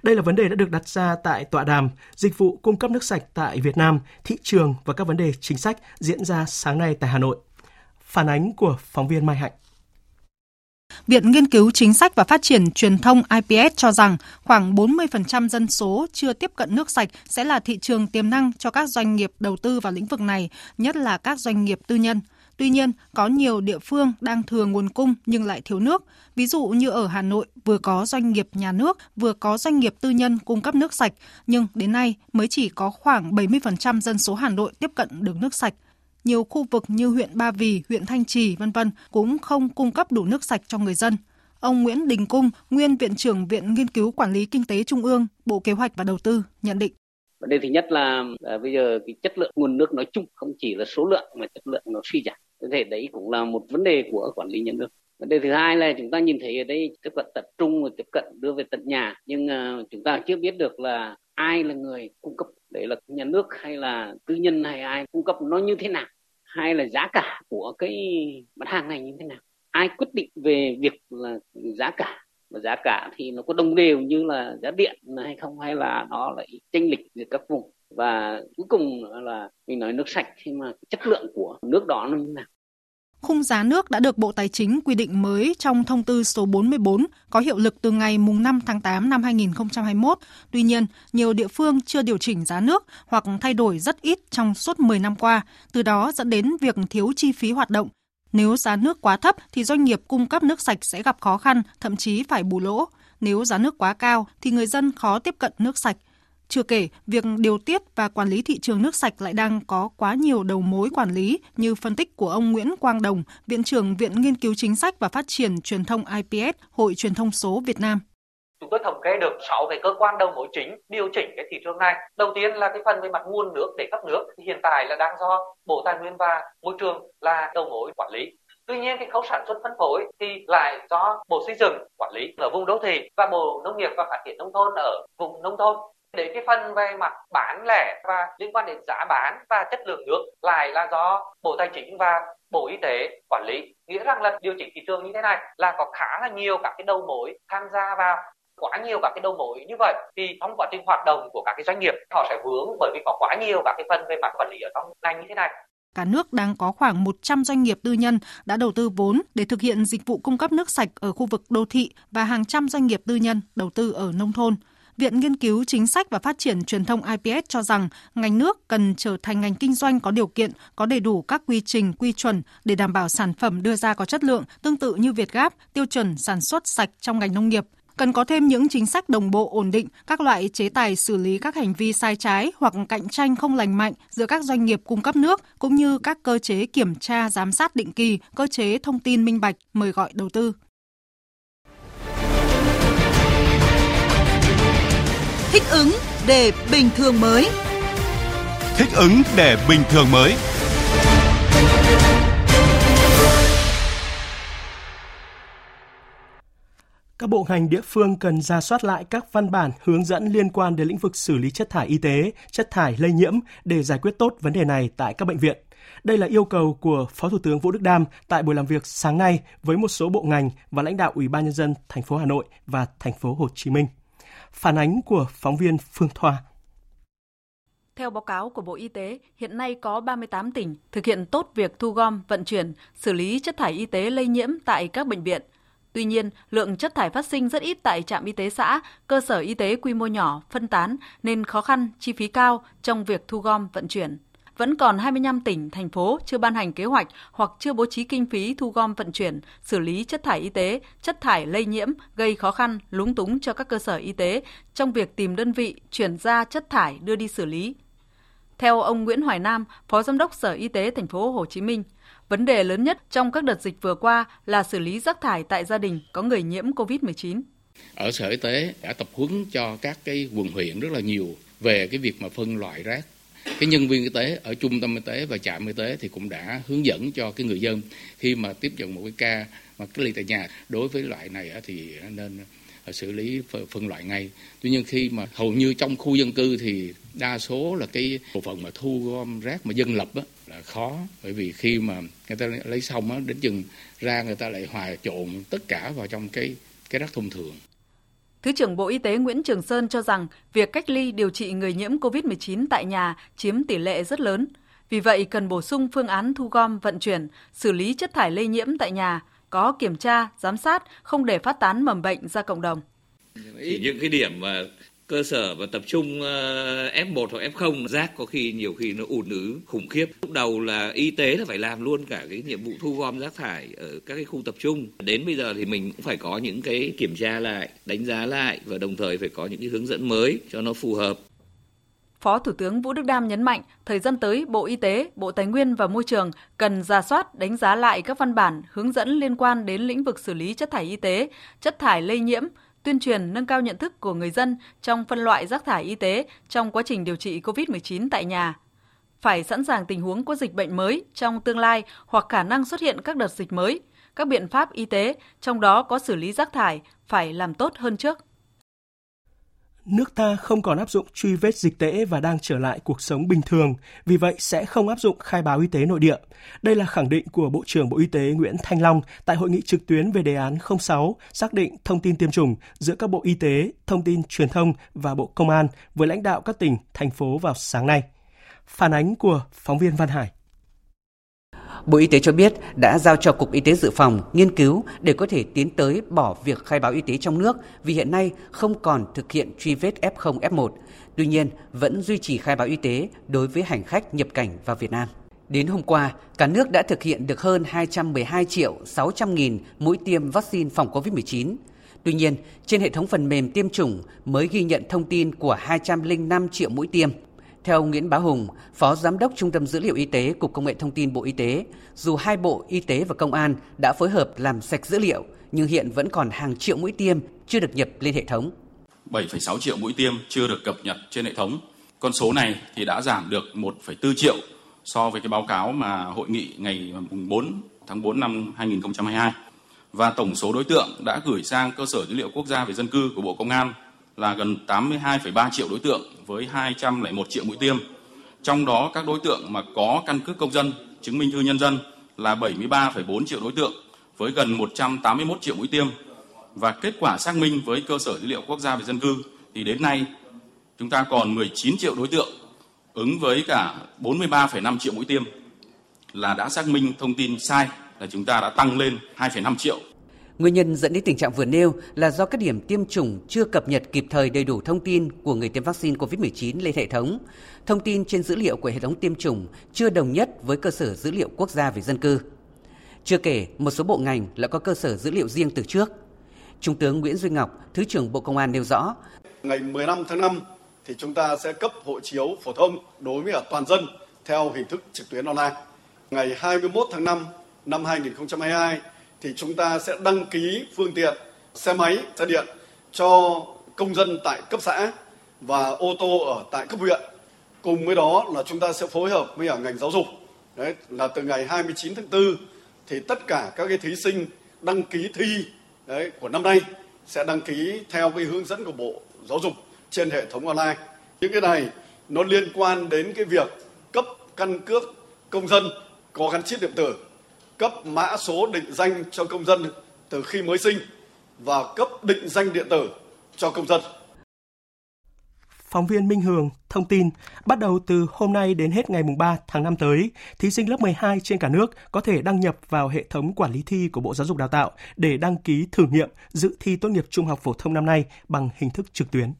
Đây là vấn đề đã được đặt ra tại tọa đàm Dịch vụ cung cấp nước sạch tại Việt Nam, thị trường và các vấn đề chính sách diễn ra sáng nay tại Hà Nội. Phản ánh của phóng viên Mai Hạnh. Viện Nghiên cứu Chính sách và Phát triển Truyền thông IPS cho rằng khoảng 40% dân số chưa tiếp cận nước sạch sẽ là thị trường tiềm năng cho các doanh nghiệp đầu tư vào lĩnh vực này, nhất là các doanh nghiệp tư nhân. Tuy nhiên, có nhiều địa phương đang thừa nguồn cung nhưng lại thiếu nước. Ví dụ như ở Hà Nội, vừa có doanh nghiệp nhà nước, vừa có doanh nghiệp tư nhân cung cấp nước sạch, nhưng đến nay mới chỉ có khoảng 70% dân số Hà Nội tiếp cận được nước sạch nhiều khu vực như huyện Ba Vì, huyện Thanh Trì, vân vân cũng không cung cấp đủ nước sạch cho người dân. Ông Nguyễn Đình Cung, nguyên viện trưởng Viện Nghiên cứu Quản lý Kinh tế Trung ương, Bộ Kế hoạch và Đầu tư nhận định. Vấn đề thứ nhất là à, bây giờ cái chất lượng nguồn nước nói chung không chỉ là số lượng mà chất lượng nó suy giảm. Có thể đấy cũng là một vấn đề của quản lý nhà nước. Vấn đề thứ hai là chúng ta nhìn thấy ở đây tiếp cận tập trung và tiếp cận đưa về tận nhà nhưng uh, chúng ta chưa biết được là ai là người cung cấp đấy là nhà nước hay là tư nhân hay ai cung cấp nó như thế nào? Hay là giá cả của cái mặt hàng này như thế nào? Ai quyết định về việc là giá cả? Và giá cả thì nó có đồng đều như là giá điện hay không? Hay là nó lại chênh lệch giữa các vùng? Và cuối cùng là mình nói nước sạch thì mà chất lượng của nước đó nó như thế nào? Khung giá nước đã được Bộ Tài chính quy định mới trong thông tư số 44 có hiệu lực từ ngày 5 tháng 8 năm 2021. Tuy nhiên, nhiều địa phương chưa điều chỉnh giá nước hoặc thay đổi rất ít trong suốt 10 năm qua, từ đó dẫn đến việc thiếu chi phí hoạt động. Nếu giá nước quá thấp thì doanh nghiệp cung cấp nước sạch sẽ gặp khó khăn, thậm chí phải bù lỗ. Nếu giá nước quá cao thì người dân khó tiếp cận nước sạch. Chưa kể, việc điều tiết và quản lý thị trường nước sạch lại đang có quá nhiều đầu mối quản lý như phân tích của ông Nguyễn Quang Đồng, Viện trưởng Viện Nghiên cứu Chính sách và Phát triển Truyền thông IPS, Hội Truyền thông số Việt Nam. Chúng tôi thống kê được 6 cái cơ quan đầu mối chính điều chỉnh cái thị trường này. Đầu tiên là cái phần về mặt nguồn nước để cấp nước thì hiện tại là đang do Bộ Tài nguyên và Môi trường là đầu mối quản lý. Tuy nhiên cái khâu sản xuất phân phối thì lại do Bộ Xây dựng quản lý ở vùng đô thị và Bộ Nông nghiệp và Phát triển nông thôn ở vùng nông thôn để cái phần về mặt bán lẻ và liên quan đến giá bán và chất lượng nước lại là do bộ tài chính và bộ y tế quản lý. Nghĩa rằng là điều chỉnh thị trường như thế này là có khá là nhiều các cái đầu mối tham gia vào, quá nhiều các cái đầu mối như vậy. Thì trong quá trình hoạt động của các cái doanh nghiệp, họ sẽ vướng bởi vì có quá nhiều các cái phần về mặt quản lý ở trong ngành như thế này. Cả nước đang có khoảng 100 doanh nghiệp tư nhân đã đầu tư vốn để thực hiện dịch vụ cung cấp nước sạch ở khu vực đô thị và hàng trăm doanh nghiệp tư nhân đầu tư ở nông thôn. Viện Nghiên cứu Chính sách và Phát triển Truyền thông IPS cho rằng ngành nước cần trở thành ngành kinh doanh có điều kiện, có đầy đủ các quy trình, quy chuẩn để đảm bảo sản phẩm đưa ra có chất lượng, tương tự như Việt Gáp, tiêu chuẩn sản xuất sạch trong ngành nông nghiệp cần có thêm những chính sách đồng bộ ổn định các loại chế tài xử lý các hành vi sai trái hoặc cạnh tranh không lành mạnh giữa các doanh nghiệp cung cấp nước cũng như các cơ chế kiểm tra giám sát định kỳ, cơ chế thông tin minh bạch mời gọi đầu tư. Thích ứng để bình thường mới. Thích ứng để bình thường mới. Các bộ ngành địa phương cần ra soát lại các văn bản hướng dẫn liên quan đến lĩnh vực xử lý chất thải y tế, chất thải lây nhiễm để giải quyết tốt vấn đề này tại các bệnh viện. Đây là yêu cầu của Phó Thủ tướng Vũ Đức Đam tại buổi làm việc sáng nay với một số bộ ngành và lãnh đạo Ủy ban nhân dân thành phố Hà Nội và thành phố Hồ Chí Minh. Phản ánh của phóng viên Phương Thoa. Theo báo cáo của Bộ Y tế, hiện nay có 38 tỉnh thực hiện tốt việc thu gom, vận chuyển, xử lý chất thải y tế lây nhiễm tại các bệnh viện. Tuy nhiên, lượng chất thải phát sinh rất ít tại trạm y tế xã, cơ sở y tế quy mô nhỏ, phân tán nên khó khăn, chi phí cao trong việc thu gom, vận chuyển. Vẫn còn 25 tỉnh, thành phố chưa ban hành kế hoạch hoặc chưa bố trí kinh phí thu gom vận chuyển, xử lý chất thải y tế, chất thải lây nhiễm gây khó khăn, lúng túng cho các cơ sở y tế trong việc tìm đơn vị chuyển ra chất thải đưa đi xử lý. Theo ông Nguyễn Hoài Nam, Phó Giám đốc Sở Y tế thành phố Hồ Chí Minh, vấn đề lớn nhất trong các đợt dịch vừa qua là xử lý rác thải tại gia đình có người nhiễm COVID-19. Ở Sở Y tế đã tập huấn cho các cái quận huyện rất là nhiều về cái việc mà phân loại rác cái nhân viên y tế ở trung tâm y tế và trạm y tế thì cũng đã hướng dẫn cho cái người dân khi mà tiếp nhận một cái ca mà cách ly tại nhà. Đối với loại này thì nên ờ, xử lý phân loại ngay. Tuy nhiên khi mà hầu như trong khu dân cư thì đa số là cái bộ phận mà thu gom rác mà dân lập á, là khó. Bởi vì khi mà người ta lấy xong á, đến chừng ra người ta lại hòa trộn tất cả vào trong cái cái rác thông thường. Thứ trưởng Bộ Y tế Nguyễn Trường Sơn cho rằng việc cách ly điều trị người nhiễm COVID-19 tại nhà chiếm tỷ lệ rất lớn. Vì vậy, cần bổ sung phương án thu gom, vận chuyển, xử lý chất thải lây nhiễm tại nhà, có kiểm tra, giám sát, không để phát tán mầm bệnh ra cộng đồng. Thì những cái điểm mà cơ sở và tập trung ờ, F1 hoặc F0 rác có khi nhiều khi nó ùn ứ khủng khiếp. Lúc đầu là y tế là phải làm luôn cả cái nhiệm vụ thu gom rác thải ở các cái khu tập trung. Đến bây giờ thì mình cũng phải có những cái kiểm tra lại, đánh giá lại và đồng thời phải có những cái hướng dẫn mới cho nó phù hợp. Phó Thủ tướng Vũ Đức Đam nhấn mạnh, thời gian tới, Bộ Y tế, Bộ Tài nguyên và Môi trường cần ra soát, đánh giá lại các văn bản, hướng dẫn liên quan đến lĩnh vực xử lý chất thải y tế, chất thải lây nhiễm, tuyên truyền nâng cao nhận thức của người dân trong phân loại rác thải y tế trong quá trình điều trị COVID-19 tại nhà. Phải sẵn sàng tình huống có dịch bệnh mới trong tương lai hoặc khả năng xuất hiện các đợt dịch mới. Các biện pháp y tế, trong đó có xử lý rác thải, phải làm tốt hơn trước nước ta không còn áp dụng truy vết dịch tễ và đang trở lại cuộc sống bình thường, vì vậy sẽ không áp dụng khai báo y tế nội địa. Đây là khẳng định của Bộ trưởng Bộ Y tế Nguyễn Thanh Long tại hội nghị trực tuyến về đề án 06 xác định thông tin tiêm chủng giữa các Bộ Y tế, Thông tin Truyền thông và Bộ Công an với lãnh đạo các tỉnh, thành phố vào sáng nay. Phản ánh của phóng viên Văn Hải. Bộ Y tế cho biết đã giao cho Cục Y tế Dự phòng nghiên cứu để có thể tiến tới bỏ việc khai báo y tế trong nước vì hiện nay không còn thực hiện truy vết F0, F1. Tuy nhiên, vẫn duy trì khai báo y tế đối với hành khách nhập cảnh vào Việt Nam. Đến hôm qua, cả nước đã thực hiện được hơn 212 triệu 600 nghìn mũi tiêm vaccine phòng COVID-19. Tuy nhiên, trên hệ thống phần mềm tiêm chủng mới ghi nhận thông tin của 205 triệu mũi tiêm. Theo Nguyễn Bá Hùng, Phó Giám đốc Trung tâm Dữ liệu Y tế Cục Công nghệ Thông tin Bộ Y tế, dù hai bộ Y tế và Công an đã phối hợp làm sạch dữ liệu, nhưng hiện vẫn còn hàng triệu mũi tiêm chưa được nhập lên hệ thống. 7,6 triệu mũi tiêm chưa được cập nhật trên hệ thống. Con số này thì đã giảm được 1,4 triệu so với cái báo cáo mà hội nghị ngày 4 tháng 4 năm 2022. Và tổng số đối tượng đã gửi sang cơ sở dữ liệu quốc gia về dân cư của Bộ Công an là gần 82,3 triệu đối tượng với 201 triệu mũi tiêm. Trong đó các đối tượng mà có căn cước công dân, chứng minh thư nhân dân là 73,4 triệu đối tượng với gần 181 triệu mũi tiêm. Và kết quả xác minh với cơ sở dữ liệu quốc gia về dân cư thì đến nay chúng ta còn 19 triệu đối tượng ứng với cả 43,5 triệu mũi tiêm là đã xác minh thông tin sai là chúng ta đã tăng lên 2,5 triệu Nguyên nhân dẫn đến tình trạng vừa nêu là do các điểm tiêm chủng chưa cập nhật kịp thời đầy đủ thông tin của người tiêm vaccine COVID-19 lên hệ thống. Thông tin trên dữ liệu của hệ thống tiêm chủng chưa đồng nhất với cơ sở dữ liệu quốc gia về dân cư. Chưa kể, một số bộ ngành lại có cơ sở dữ liệu riêng từ trước. Trung tướng Nguyễn Duy Ngọc, Thứ trưởng Bộ Công an nêu rõ. Ngày 15 tháng 5 thì chúng ta sẽ cấp hộ chiếu phổ thông đối với toàn dân theo hình thức trực tuyến online. Ngày 21 tháng 5 năm 2022 thì chúng ta sẽ đăng ký phương tiện xe máy, xe điện cho công dân tại cấp xã và ô tô ở tại cấp huyện. Cùng với đó là chúng ta sẽ phối hợp với ở ngành giáo dục. Đấy là từ ngày 29 tháng 4 thì tất cả các cái thí sinh đăng ký thi đấy, của năm nay sẽ đăng ký theo cái hướng dẫn của Bộ Giáo dục trên hệ thống online. Những cái này nó liên quan đến cái việc cấp căn cước công dân có gắn chip điện tử, cấp mã số định danh cho công dân từ khi mới sinh và cấp định danh điện tử cho công dân. Phóng viên Minh Hường thông tin, bắt đầu từ hôm nay đến hết ngày 3 tháng 5 tới, thí sinh lớp 12 trên cả nước có thể đăng nhập vào hệ thống quản lý thi của Bộ Giáo dục Đào tạo để đăng ký thử nghiệm dự thi tốt nghiệp trung học phổ thông năm nay bằng hình thức trực tuyến.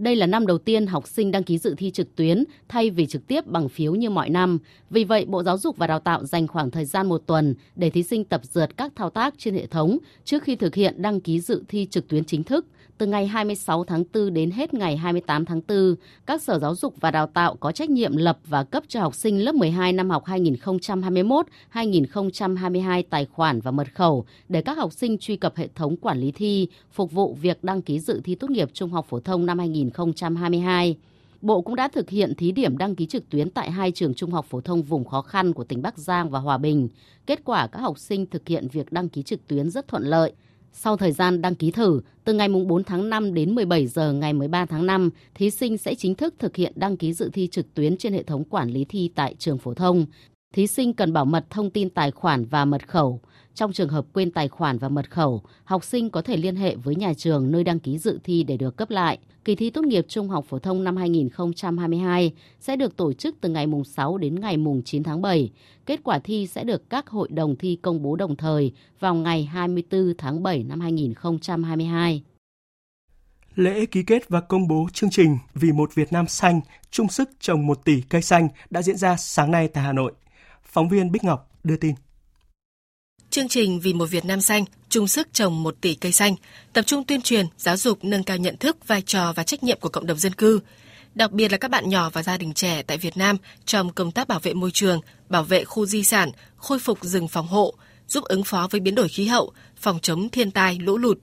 Đây là năm đầu tiên học sinh đăng ký dự thi trực tuyến thay vì trực tiếp bằng phiếu như mọi năm. Vì vậy, Bộ Giáo dục và Đào tạo dành khoảng thời gian một tuần để thí sinh tập dượt các thao tác trên hệ thống trước khi thực hiện đăng ký dự thi trực tuyến chính thức – từ ngày 26 tháng 4 đến hết ngày 28 tháng 4, các sở giáo dục và đào tạo có trách nhiệm lập và cấp cho học sinh lớp 12 năm học 2021-2022 tài khoản và mật khẩu để các học sinh truy cập hệ thống quản lý thi, phục vụ việc đăng ký dự thi tốt nghiệp trung học phổ thông năm 2022. Bộ cũng đã thực hiện thí điểm đăng ký trực tuyến tại hai trường trung học phổ thông vùng khó khăn của tỉnh Bắc Giang và Hòa Bình. Kết quả các học sinh thực hiện việc đăng ký trực tuyến rất thuận lợi. Sau thời gian đăng ký thử, từ ngày 4 tháng 5 đến 17 giờ ngày 13 tháng 5, thí sinh sẽ chính thức thực hiện đăng ký dự thi trực tuyến trên hệ thống quản lý thi tại trường phổ thông. Thí sinh cần bảo mật thông tin tài khoản và mật khẩu. Trong trường hợp quên tài khoản và mật khẩu, học sinh có thể liên hệ với nhà trường nơi đăng ký dự thi để được cấp lại. Kỳ thi tốt nghiệp trung học phổ thông năm 2022 sẽ được tổ chức từ ngày mùng 6 đến ngày mùng 9 tháng 7. Kết quả thi sẽ được các hội đồng thi công bố đồng thời vào ngày 24 tháng 7 năm 2022. Lễ ký kết và công bố chương trình Vì một Việt Nam xanh, chung sức trồng một tỷ cây xanh đã diễn ra sáng nay tại Hà Nội. Phóng viên Bích Ngọc đưa tin. Chương trình Vì một Việt Nam xanh, chung sức trồng một tỷ cây xanh, tập trung tuyên truyền, giáo dục nâng cao nhận thức, vai trò và trách nhiệm của cộng đồng dân cư, đặc biệt là các bạn nhỏ và gia đình trẻ tại Việt Nam trong công tác bảo vệ môi trường, bảo vệ khu di sản, khôi phục rừng phòng hộ, giúp ứng phó với biến đổi khí hậu, phòng chống thiên tai, lũ lụt,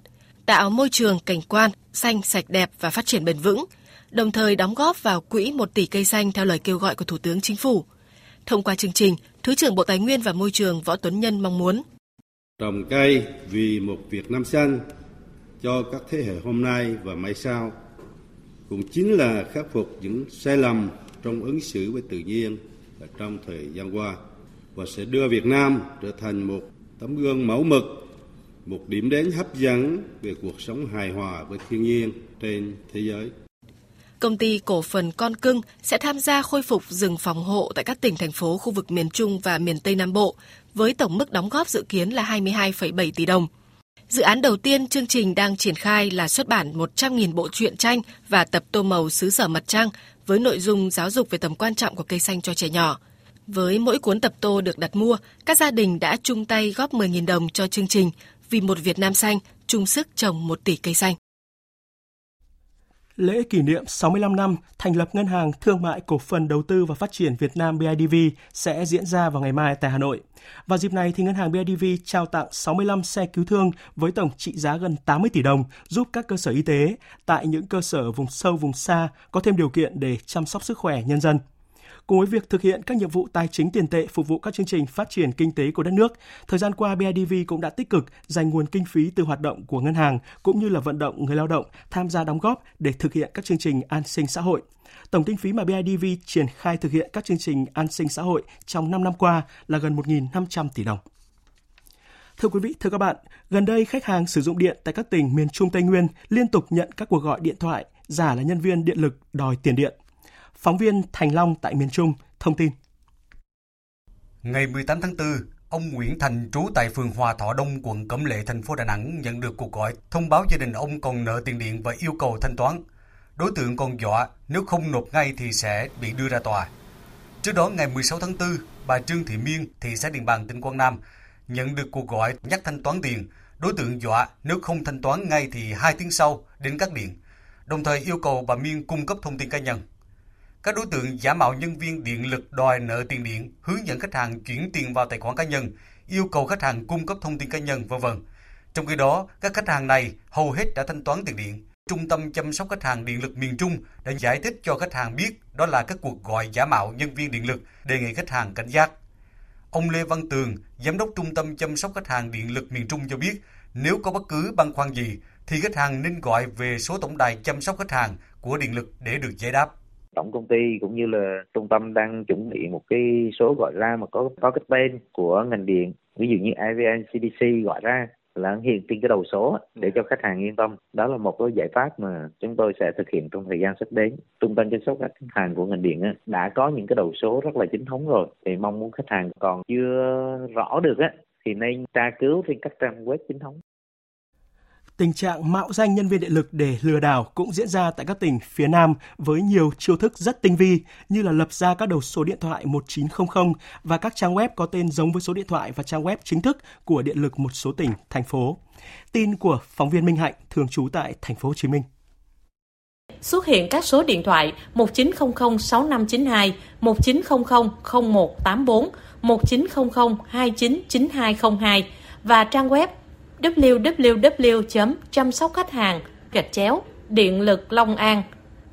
tạo môi trường cảnh quan xanh, sạch đẹp và phát triển bền vững, đồng thời đóng góp vào quỹ 1 tỷ cây xanh theo lời kêu gọi của Thủ tướng Chính phủ. Thông qua chương trình, Thứ trưởng Bộ Tài nguyên và Môi trường Võ Tuấn Nhân mong muốn trồng cây vì một Việt Nam xanh cho các thế hệ hôm nay và mai sau cũng chính là khắc phục những sai lầm trong ứng xử với tự nhiên và trong thời gian qua và sẽ đưa Việt Nam trở thành một tấm gương mẫu mực, một điểm đến hấp dẫn về cuộc sống hài hòa với thiên nhiên trên thế giới. Công ty cổ phần Con Cưng sẽ tham gia khôi phục rừng phòng hộ tại các tỉnh thành phố khu vực miền Trung và miền Tây Nam Bộ với tổng mức đóng góp dự kiến là 22,7 tỷ đồng. Dự án đầu tiên chương trình đang triển khai là xuất bản 100.000 bộ truyện tranh và tập tô màu xứ sở mặt trăng với nội dung giáo dục về tầm quan trọng của cây xanh cho trẻ nhỏ. Với mỗi cuốn tập tô được đặt mua, các gia đình đã chung tay góp 10.000 đồng cho chương trình vì một Việt Nam xanh, chung sức trồng 1 tỷ cây xanh. Lễ kỷ niệm 65 năm thành lập Ngân hàng Thương mại Cổ phần Đầu tư và Phát triển Việt Nam BIDV sẽ diễn ra vào ngày mai tại Hà Nội. Và dịp này, thì Ngân hàng BIDV trao tặng 65 xe cứu thương với tổng trị giá gần 80 tỷ đồng giúp các cơ sở y tế tại những cơ sở vùng sâu vùng xa có thêm điều kiện để chăm sóc sức khỏe nhân dân. Cùng với việc thực hiện các nhiệm vụ tài chính tiền tệ phục vụ các chương trình phát triển kinh tế của đất nước, thời gian qua BIDV cũng đã tích cực dành nguồn kinh phí từ hoạt động của ngân hàng cũng như là vận động người lao động tham gia đóng góp để thực hiện các chương trình an sinh xã hội. Tổng kinh phí mà BIDV triển khai thực hiện các chương trình an sinh xã hội trong 5 năm qua là gần 1.500 tỷ đồng. Thưa quý vị, thưa các bạn, gần đây khách hàng sử dụng điện tại các tỉnh miền Trung Tây Nguyên liên tục nhận các cuộc gọi điện thoại giả là nhân viên điện lực đòi tiền điện. Phóng viên Thành Long tại miền Trung thông tin. Ngày 18 tháng 4, ông Nguyễn Thành trú tại phường Hòa Thọ Đông, quận Cẩm Lệ, thành phố Đà Nẵng nhận được cuộc gọi thông báo gia đình ông còn nợ tiền điện và yêu cầu thanh toán. Đối tượng còn dọa nếu không nộp ngay thì sẽ bị đưa ra tòa. Trước đó ngày 16 tháng 4, bà Trương Thị Miên, thị xã Điện Bàn, tỉnh Quảng Nam, nhận được cuộc gọi nhắc thanh toán tiền. Đối tượng dọa nếu không thanh toán ngay thì hai tiếng sau đến cắt điện, đồng thời yêu cầu bà Miên cung cấp thông tin cá nhân. Các đối tượng giả mạo nhân viên điện lực đòi nợ tiền điện, hướng dẫn khách hàng chuyển tiền vào tài khoản cá nhân, yêu cầu khách hàng cung cấp thông tin cá nhân, vân vân. Trong khi đó, các khách hàng này hầu hết đã thanh toán tiền điện. Trung tâm chăm sóc khách hàng điện lực miền Trung đã giải thích cho khách hàng biết đó là các cuộc gọi giả mạo nhân viên điện lực, đề nghị khách hàng cảnh giác. Ông Lê Văn Tường, Giám đốc Trung tâm chăm sóc khách hàng điện lực miền Trung cho biết, nếu có bất cứ băn khoăn gì thì khách hàng nên gọi về số tổng đài chăm sóc khách hàng của điện lực để được giải đáp tổng công ty cũng như là trung tâm đang chuẩn bị một cái số gọi ra mà có có cái tên của ngành điện. Ví dụ như IVN CDC gọi ra là hiện trên cái đầu số để cho khách hàng yên tâm. Đó là một cái giải pháp mà chúng tôi sẽ thực hiện trong thời gian sắp đến. Trung tâm chăm sóc khách hàng của ngành điện đã có những cái đầu số rất là chính thống rồi. Thì mong muốn khách hàng còn chưa rõ được á, thì nên tra cứu trên các trang web chính thống. Tình trạng mạo danh nhân viên điện lực để lừa đảo cũng diễn ra tại các tỉnh phía Nam với nhiều chiêu thức rất tinh vi như là lập ra các đầu số điện thoại 1900 và các trang web có tên giống với số điện thoại và trang web chính thức của điện lực một số tỉnh, thành phố. Tin của phóng viên Minh Hạnh thường trú tại thành phố Hồ Chí Minh xuất hiện các số điện thoại 1900 6592, 1900 0184, 1900 299202 và trang web www chăm sóc khách hàng gạch chéo điện lực Long An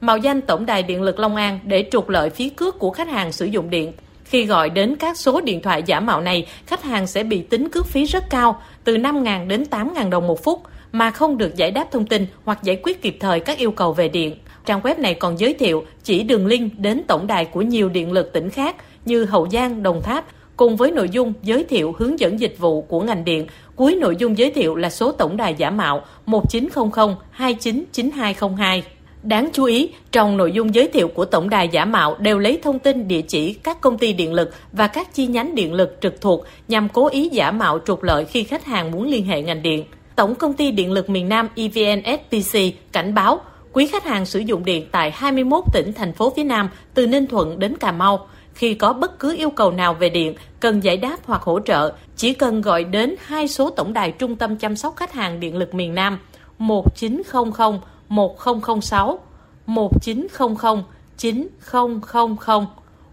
mạo danh tổng đài điện lực Long An để trục lợi phí cước của khách hàng sử dụng điện. Khi gọi đến các số điện thoại giả mạo này, khách hàng sẽ bị tính cước phí rất cao, từ 5.000 đến 8.000 đồng một phút, mà không được giải đáp thông tin hoặc giải quyết kịp thời các yêu cầu về điện. Trang web này còn giới thiệu chỉ đường link đến tổng đài của nhiều điện lực tỉnh khác như Hậu Giang, Đồng Tháp, cùng với nội dung giới thiệu hướng dẫn dịch vụ của ngành điện. Cuối nội dung giới thiệu là số tổng đài giả mạo 1900 299202. Đáng chú ý, trong nội dung giới thiệu của tổng đài giả mạo đều lấy thông tin địa chỉ các công ty điện lực và các chi nhánh điện lực trực thuộc nhằm cố ý giả mạo trục lợi khi khách hàng muốn liên hệ ngành điện. Tổng công ty điện lực miền Nam EVN SPC cảnh báo quý khách hàng sử dụng điện tại 21 tỉnh thành phố phía Nam từ Ninh Thuận đến Cà Mau khi có bất cứ yêu cầu nào về điện, cần giải đáp hoặc hỗ trợ, chỉ cần gọi đến hai số tổng đài Trung tâm chăm sóc khách hàng điện lực miền Nam 1900 1006 1900 9000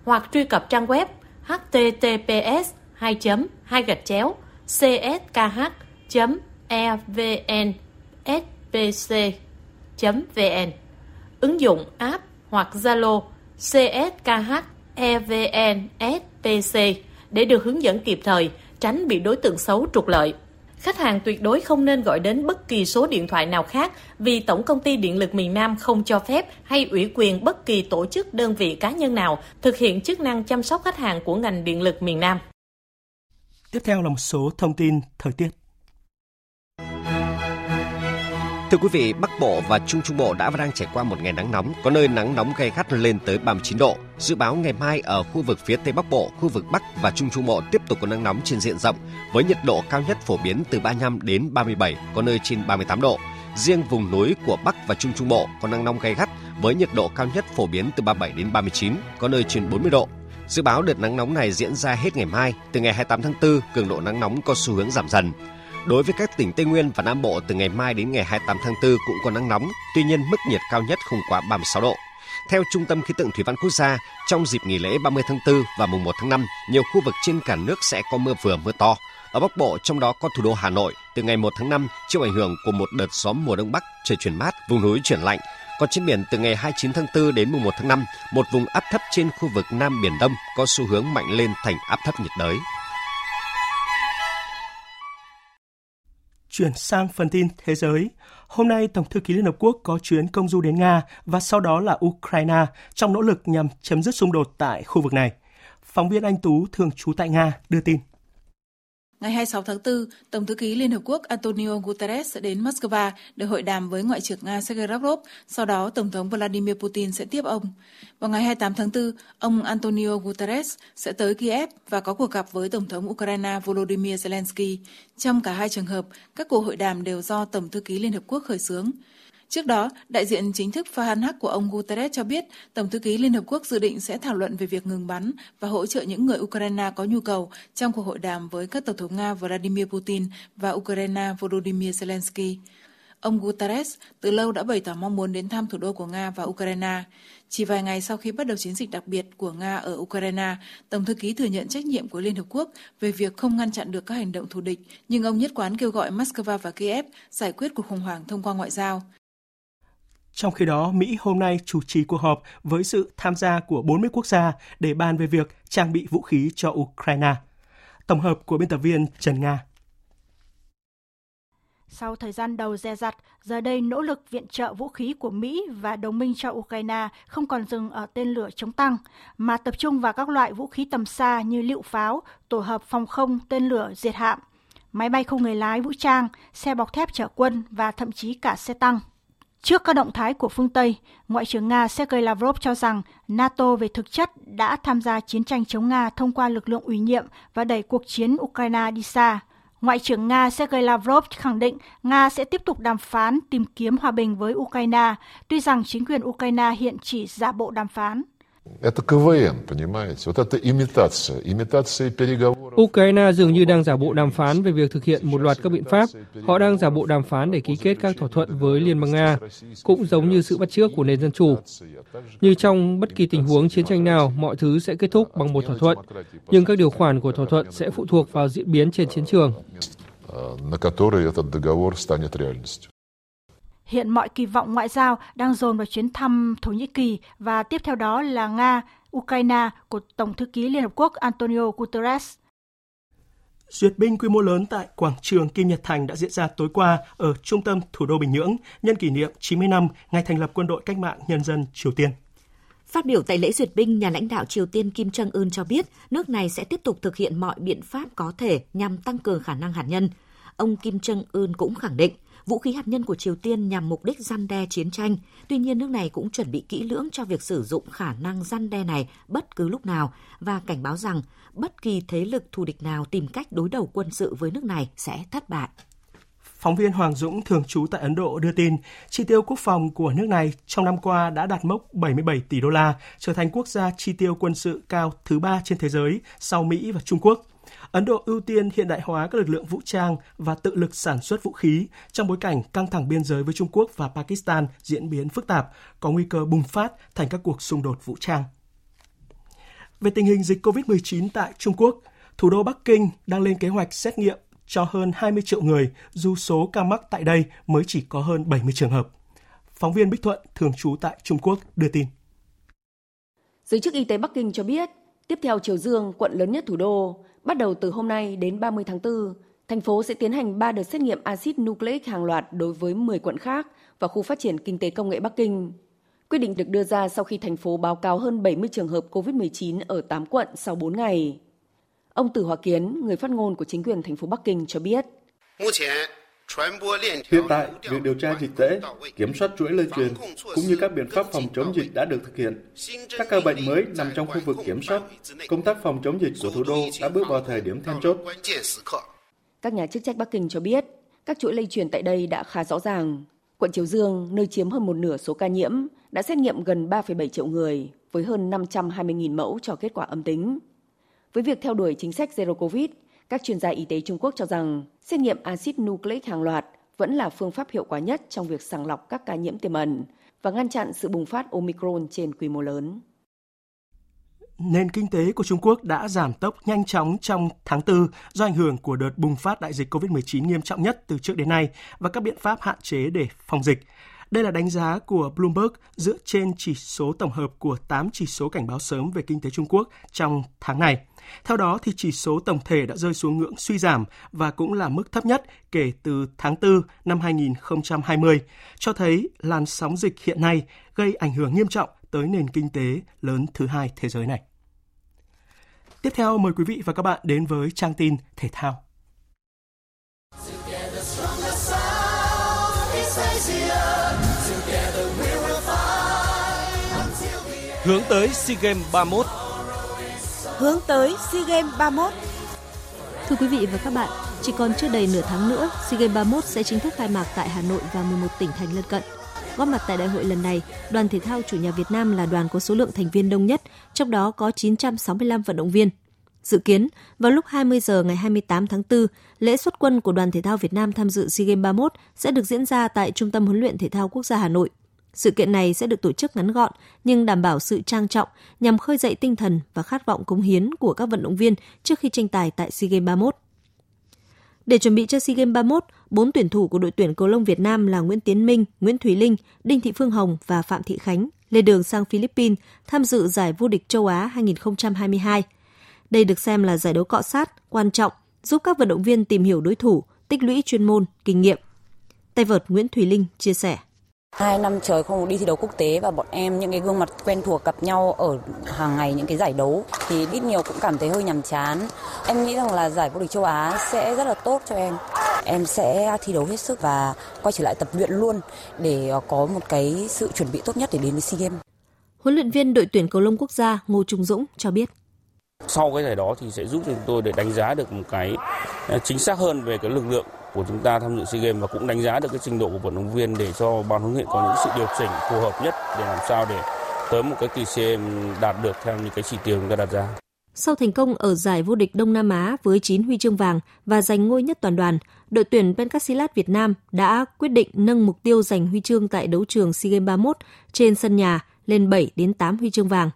hoặc truy cập trang web https 2 2 gạch chéo cskh evn spc vn ứng dụng app hoặc Zalo CSKH EVN để được hướng dẫn kịp thời, tránh bị đối tượng xấu trục lợi. Khách hàng tuyệt đối không nên gọi đến bất kỳ số điện thoại nào khác vì Tổng công ty Điện lực miền Nam không cho phép hay ủy quyền bất kỳ tổ chức đơn vị cá nhân nào thực hiện chức năng chăm sóc khách hàng của ngành điện lực miền Nam. Tiếp theo là một số thông tin thời tiết. Thưa quý vị, Bắc Bộ và Trung Trung Bộ đã và đang trải qua một ngày nắng nóng, có nơi nắng nóng gay gắt lên tới 39 độ. Dự báo ngày mai ở khu vực phía Tây Bắc Bộ, khu vực Bắc và Trung Trung Bộ tiếp tục có nắng nóng trên diện rộng, với nhiệt độ cao nhất phổ biến từ 35 đến 37, có nơi trên 38 độ. Riêng vùng núi của Bắc và Trung Trung Bộ có nắng nóng gay gắt với nhiệt độ cao nhất phổ biến từ 37 đến 39, có nơi trên 40 độ. Dự báo đợt nắng nóng này diễn ra hết ngày mai, từ ngày 28 tháng 4, cường độ nắng nóng có xu hướng giảm dần. Đối với các tỉnh Tây Nguyên và Nam Bộ từ ngày mai đến ngày 28 tháng 4 cũng có nắng nóng, tuy nhiên mức nhiệt cao nhất không quá 36 độ. Theo Trung tâm Khí tượng Thủy văn Quốc gia, trong dịp nghỉ lễ 30 tháng 4 và mùng 1 tháng 5, nhiều khu vực trên cả nước sẽ có mưa vừa mưa to. Ở Bắc Bộ, trong đó có thủ đô Hà Nội, từ ngày 1 tháng 5, chịu ảnh hưởng của một đợt gió mùa đông bắc, trời chuyển mát, vùng núi chuyển lạnh. Còn trên biển từ ngày 29 tháng 4 đến mùng 1 tháng 5, một vùng áp thấp trên khu vực Nam Biển Đông có xu hướng mạnh lên thành áp thấp nhiệt đới. Chuyển sang phần tin thế giới. Hôm nay, Tổng thư ký Liên Hợp Quốc có chuyến công du đến Nga và sau đó là Ukraine trong nỗ lực nhằm chấm dứt xung đột tại khu vực này. Phóng viên Anh Tú thường trú tại Nga đưa tin. Ngày 26 tháng 4, Tổng thư ký Liên Hợp Quốc Antonio Guterres sẽ đến Moscow để hội đàm với Ngoại trưởng Nga Sergei Lavrov, sau đó Tổng thống Vladimir Putin sẽ tiếp ông. Vào ngày 28 tháng 4, ông Antonio Guterres sẽ tới Kiev và có cuộc gặp với Tổng thống Ukraine Volodymyr Zelensky. Trong cả hai trường hợp, các cuộc hội đàm đều do Tổng thư ký Liên Hợp Quốc khởi xướng. Trước đó, đại diện chính thức Fahan Haq của ông Guterres cho biết Tổng thư ký Liên Hợp Quốc dự định sẽ thảo luận về việc ngừng bắn và hỗ trợ những người Ukraine có nhu cầu trong cuộc hội đàm với các Tổng thống Nga Vladimir Putin và Ukraine Volodymyr Zelensky. Ông Guterres từ lâu đã bày tỏ mong muốn đến thăm thủ đô của Nga và Ukraine. Chỉ vài ngày sau khi bắt đầu chiến dịch đặc biệt của Nga ở Ukraine, Tổng thư ký thừa nhận trách nhiệm của Liên Hợp Quốc về việc không ngăn chặn được các hành động thù địch, nhưng ông nhất quán kêu gọi Moscow và Kiev giải quyết cuộc khủng hoảng thông qua ngoại giao. Trong khi đó, Mỹ hôm nay chủ trì cuộc họp với sự tham gia của 40 quốc gia để bàn về việc trang bị vũ khí cho Ukraine. Tổng hợp của biên tập viên Trần Nga. Sau thời gian đầu dè dặt, giờ đây nỗ lực viện trợ vũ khí của Mỹ và đồng minh cho Ukraine không còn dừng ở tên lửa chống tăng, mà tập trung vào các loại vũ khí tầm xa như lựu pháo, tổ hợp phòng không, tên lửa diệt hạm, máy bay không người lái vũ trang, xe bọc thép chở quân và thậm chí cả xe tăng. Trước các động thái của phương Tây, Ngoại trưởng Nga Sergei Lavrov cho rằng NATO về thực chất đã tham gia chiến tranh chống Nga thông qua lực lượng ủy nhiệm và đẩy cuộc chiến Ukraine đi xa. Ngoại trưởng Nga Sergei Lavrov khẳng định Nga sẽ tiếp tục đàm phán tìm kiếm hòa bình với Ukraine, tuy rằng chính quyền Ukraine hiện chỉ giả bộ đàm phán. Это КВН, понимаете? Вот это имитация, имитация переговоров. Ukraine dường như đang giả bộ đàm phán về việc thực hiện một loạt các biện pháp. Họ đang giả bộ đàm phán để ký kết các thỏa thuận với Liên bang Nga, cũng giống như sự bắt chước của nền dân chủ. Như trong bất kỳ tình huống chiến tranh nào, mọi thứ sẽ kết thúc bằng một thỏa thuận, nhưng các điều khoản của thỏa thuận sẽ phụ thuộc vào diễn biến trên chiến trường. На который этот договор станет реальностью. Hiện mọi kỳ vọng ngoại giao đang dồn vào chuyến thăm Thổ Nhĩ Kỳ và tiếp theo đó là Nga, Ukraine của Tổng thư ký Liên Hợp Quốc Antonio Guterres. Duyệt binh quy mô lớn tại quảng trường Kim Nhật Thành đã diễn ra tối qua ở trung tâm thủ đô Bình Nhưỡng nhân kỷ niệm 90 năm ngày thành lập Quân đội Cách mạng Nhân dân Triều Tiên. Phát biểu tại lễ duyệt binh, nhà lãnh đạo Triều Tiên Kim Jong Un cho biết nước này sẽ tiếp tục thực hiện mọi biện pháp có thể nhằm tăng cường khả năng hạt nhân. Ông Kim Jong Un cũng khẳng định vũ khí hạt nhân của Triều Tiên nhằm mục đích gian đe chiến tranh. Tuy nhiên, nước này cũng chuẩn bị kỹ lưỡng cho việc sử dụng khả năng gian đe này bất cứ lúc nào và cảnh báo rằng bất kỳ thế lực thù địch nào tìm cách đối đầu quân sự với nước này sẽ thất bại. Phóng viên Hoàng Dũng thường trú tại Ấn Độ đưa tin, chi tiêu quốc phòng của nước này trong năm qua đã đạt mốc 77 tỷ đô la, trở thành quốc gia chi tiêu quân sự cao thứ ba trên thế giới sau Mỹ và Trung Quốc. Ấn Độ ưu tiên hiện đại hóa các lực lượng vũ trang và tự lực sản xuất vũ khí trong bối cảnh căng thẳng biên giới với Trung Quốc và Pakistan diễn biến phức tạp, có nguy cơ bùng phát thành các cuộc xung đột vũ trang. Về tình hình dịch COVID-19 tại Trung Quốc, thủ đô Bắc Kinh đang lên kế hoạch xét nghiệm cho hơn 20 triệu người, dù số ca mắc tại đây mới chỉ có hơn 70 trường hợp. Phóng viên Bích Thuận, thường trú tại Trung Quốc, đưa tin. Giới chức y tế Bắc Kinh cho biết, tiếp theo Triều Dương, quận lớn nhất thủ đô, Bắt đầu từ hôm nay đến 30 tháng 4, thành phố sẽ tiến hành 3 đợt xét nghiệm axit nucleic hàng loạt đối với 10 quận khác và khu phát triển kinh tế công nghệ Bắc Kinh. Quyết định được đưa ra sau khi thành phố báo cáo hơn 70 trường hợp COVID-19 ở 8 quận sau 4 ngày. Ông Tử Hòa Kiến, người phát ngôn của chính quyền thành phố Bắc Kinh cho biết. Hiện tại, việc điều tra dịch tễ, kiểm soát chuỗi lây truyền cũng như các biện pháp phòng chống dịch đã được thực hiện. Các ca bệnh mới nằm trong khu vực kiểm soát. Công tác phòng chống dịch của thủ đô đã bước vào thời điểm then chốt. Các nhà chức trách Bắc Kinh cho biết, các chuỗi lây truyền tại đây đã khá rõ ràng. Quận Triều Dương, nơi chiếm hơn một nửa số ca nhiễm, đã xét nghiệm gần 3,7 triệu người với hơn 520.000 mẫu cho kết quả âm tính. Với việc theo đuổi chính sách Zero Covid, các chuyên gia y tế Trung Quốc cho rằng, xét nghiệm axit nucleic hàng loạt vẫn là phương pháp hiệu quả nhất trong việc sàng lọc các ca nhiễm tiềm ẩn và ngăn chặn sự bùng phát Omicron trên quy mô lớn. Nền kinh tế của Trung Quốc đã giảm tốc nhanh chóng trong tháng 4 do ảnh hưởng của đợt bùng phát đại dịch COVID-19 nghiêm trọng nhất từ trước đến nay và các biện pháp hạn chế để phòng dịch. Đây là đánh giá của Bloomberg dựa trên chỉ số tổng hợp của 8 chỉ số cảnh báo sớm về kinh tế Trung Quốc trong tháng này. Theo đó, thì chỉ số tổng thể đã rơi xuống ngưỡng suy giảm và cũng là mức thấp nhất kể từ tháng 4 năm 2020, cho thấy làn sóng dịch hiện nay gây ảnh hưởng nghiêm trọng tới nền kinh tế lớn thứ hai thế giới này. Tiếp theo mời quý vị và các bạn đến với trang tin thể thao. Hướng tới SEA Games 31 hướng tới SEA Games 31. Thưa quý vị và các bạn, chỉ còn chưa đầy nửa tháng nữa, SEA Games 31 sẽ chính thức khai mạc tại Hà Nội và 11 tỉnh thành lân cận. Góp mặt tại đại hội lần này, đoàn thể thao chủ nhà Việt Nam là đoàn có số lượng thành viên đông nhất, trong đó có 965 vận động viên. Dự kiến, vào lúc 20 giờ ngày 28 tháng 4, lễ xuất quân của đoàn thể thao Việt Nam tham dự SEA Games 31 sẽ được diễn ra tại Trung tâm huấn luyện thể thao quốc gia Hà Nội. Sự kiện này sẽ được tổ chức ngắn gọn nhưng đảm bảo sự trang trọng nhằm khơi dậy tinh thần và khát vọng cống hiến của các vận động viên trước khi tranh tài tại SEA Games 31. Để chuẩn bị cho SEA Games 31, bốn tuyển thủ của đội tuyển cầu lông Việt Nam là Nguyễn Tiến Minh, Nguyễn Thúy Linh, Đinh Thị Phương Hồng và Phạm Thị Khánh lên đường sang Philippines tham dự giải vô địch châu Á 2022. Đây được xem là giải đấu cọ sát, quan trọng, giúp các vận động viên tìm hiểu đối thủ, tích lũy chuyên môn, kinh nghiệm. Tay vợt Nguyễn Thùy Linh chia sẻ. Hai năm trời không đi thi đấu quốc tế và bọn em, những cái gương mặt quen thuộc gặp nhau ở hàng ngày những cái giải đấu thì ít nhiều cũng cảm thấy hơi nhàm chán. Em nghĩ rằng là giải vô địch châu Á sẽ rất là tốt cho em. Em sẽ thi đấu hết sức và quay trở lại tập luyện luôn để ờ, có một cái sự chuẩn bị tốt nhất để đến với SEA Games. Huấn luyện viên đội tuyển cầu lông quốc gia Ngô Trung Dũng cho biết. Sau cái giải đó thì sẽ giúp cho chúng tôi để đánh giá được một cái ờ, chính xác hơn về cái lực lượng của chúng ta tham dự SEA Games và cũng đánh giá được cái trình độ của vận động viên để cho ban huấn luyện có những sự điều chỉnh phù hợp nhất để làm sao để tới một cái kỳ SEA Games đạt được theo những cái chỉ tiêu chúng ta đặt ra. Sau thành công ở giải vô địch Đông Nam Á với 9 huy chương vàng và giành ngôi nhất toàn đoàn, đội tuyển Pencastilat Việt Nam đã quyết định nâng mục tiêu giành huy chương tại đấu trường SEA Games 31 trên sân nhà lên 7 đến 8 huy chương vàng.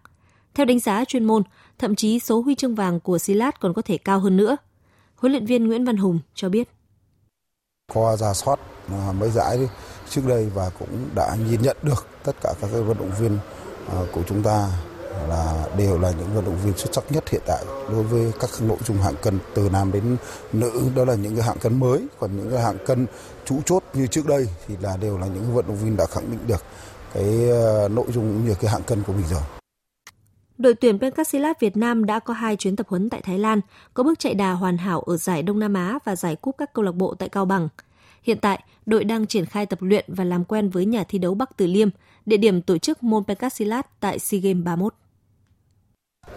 Theo đánh giá chuyên môn, thậm chí số huy chương vàng của Silat còn có thể cao hơn nữa. Huấn luyện viên Nguyễn Văn Hùng cho biết. Qua giả soát à, mấy giải trước đây và cũng đã nhìn nhận được tất cả các vận động viên à, của chúng ta là đều là những vận động viên xuất sắc nhất hiện tại đối với các nội dung hạng cân, từ nam đến nữ đó là những cái hạng cân mới còn những cái hạng cân chủ chốt như trước đây thì là đều là những vận động viên đã khẳng định được cái à, nội dung cũng như cái hạng cân của mình rồi. Đội tuyển Pencastilat Việt Nam đã có hai chuyến tập huấn tại Thái Lan, có bước chạy đà hoàn hảo ở giải Đông Nam Á và giải cúp các câu lạc bộ tại Cao Bằng. Hiện tại, đội đang triển khai tập luyện và làm quen với nhà thi đấu Bắc Từ Liêm, địa điểm tổ chức môn Pencastilat tại SEA Games 31.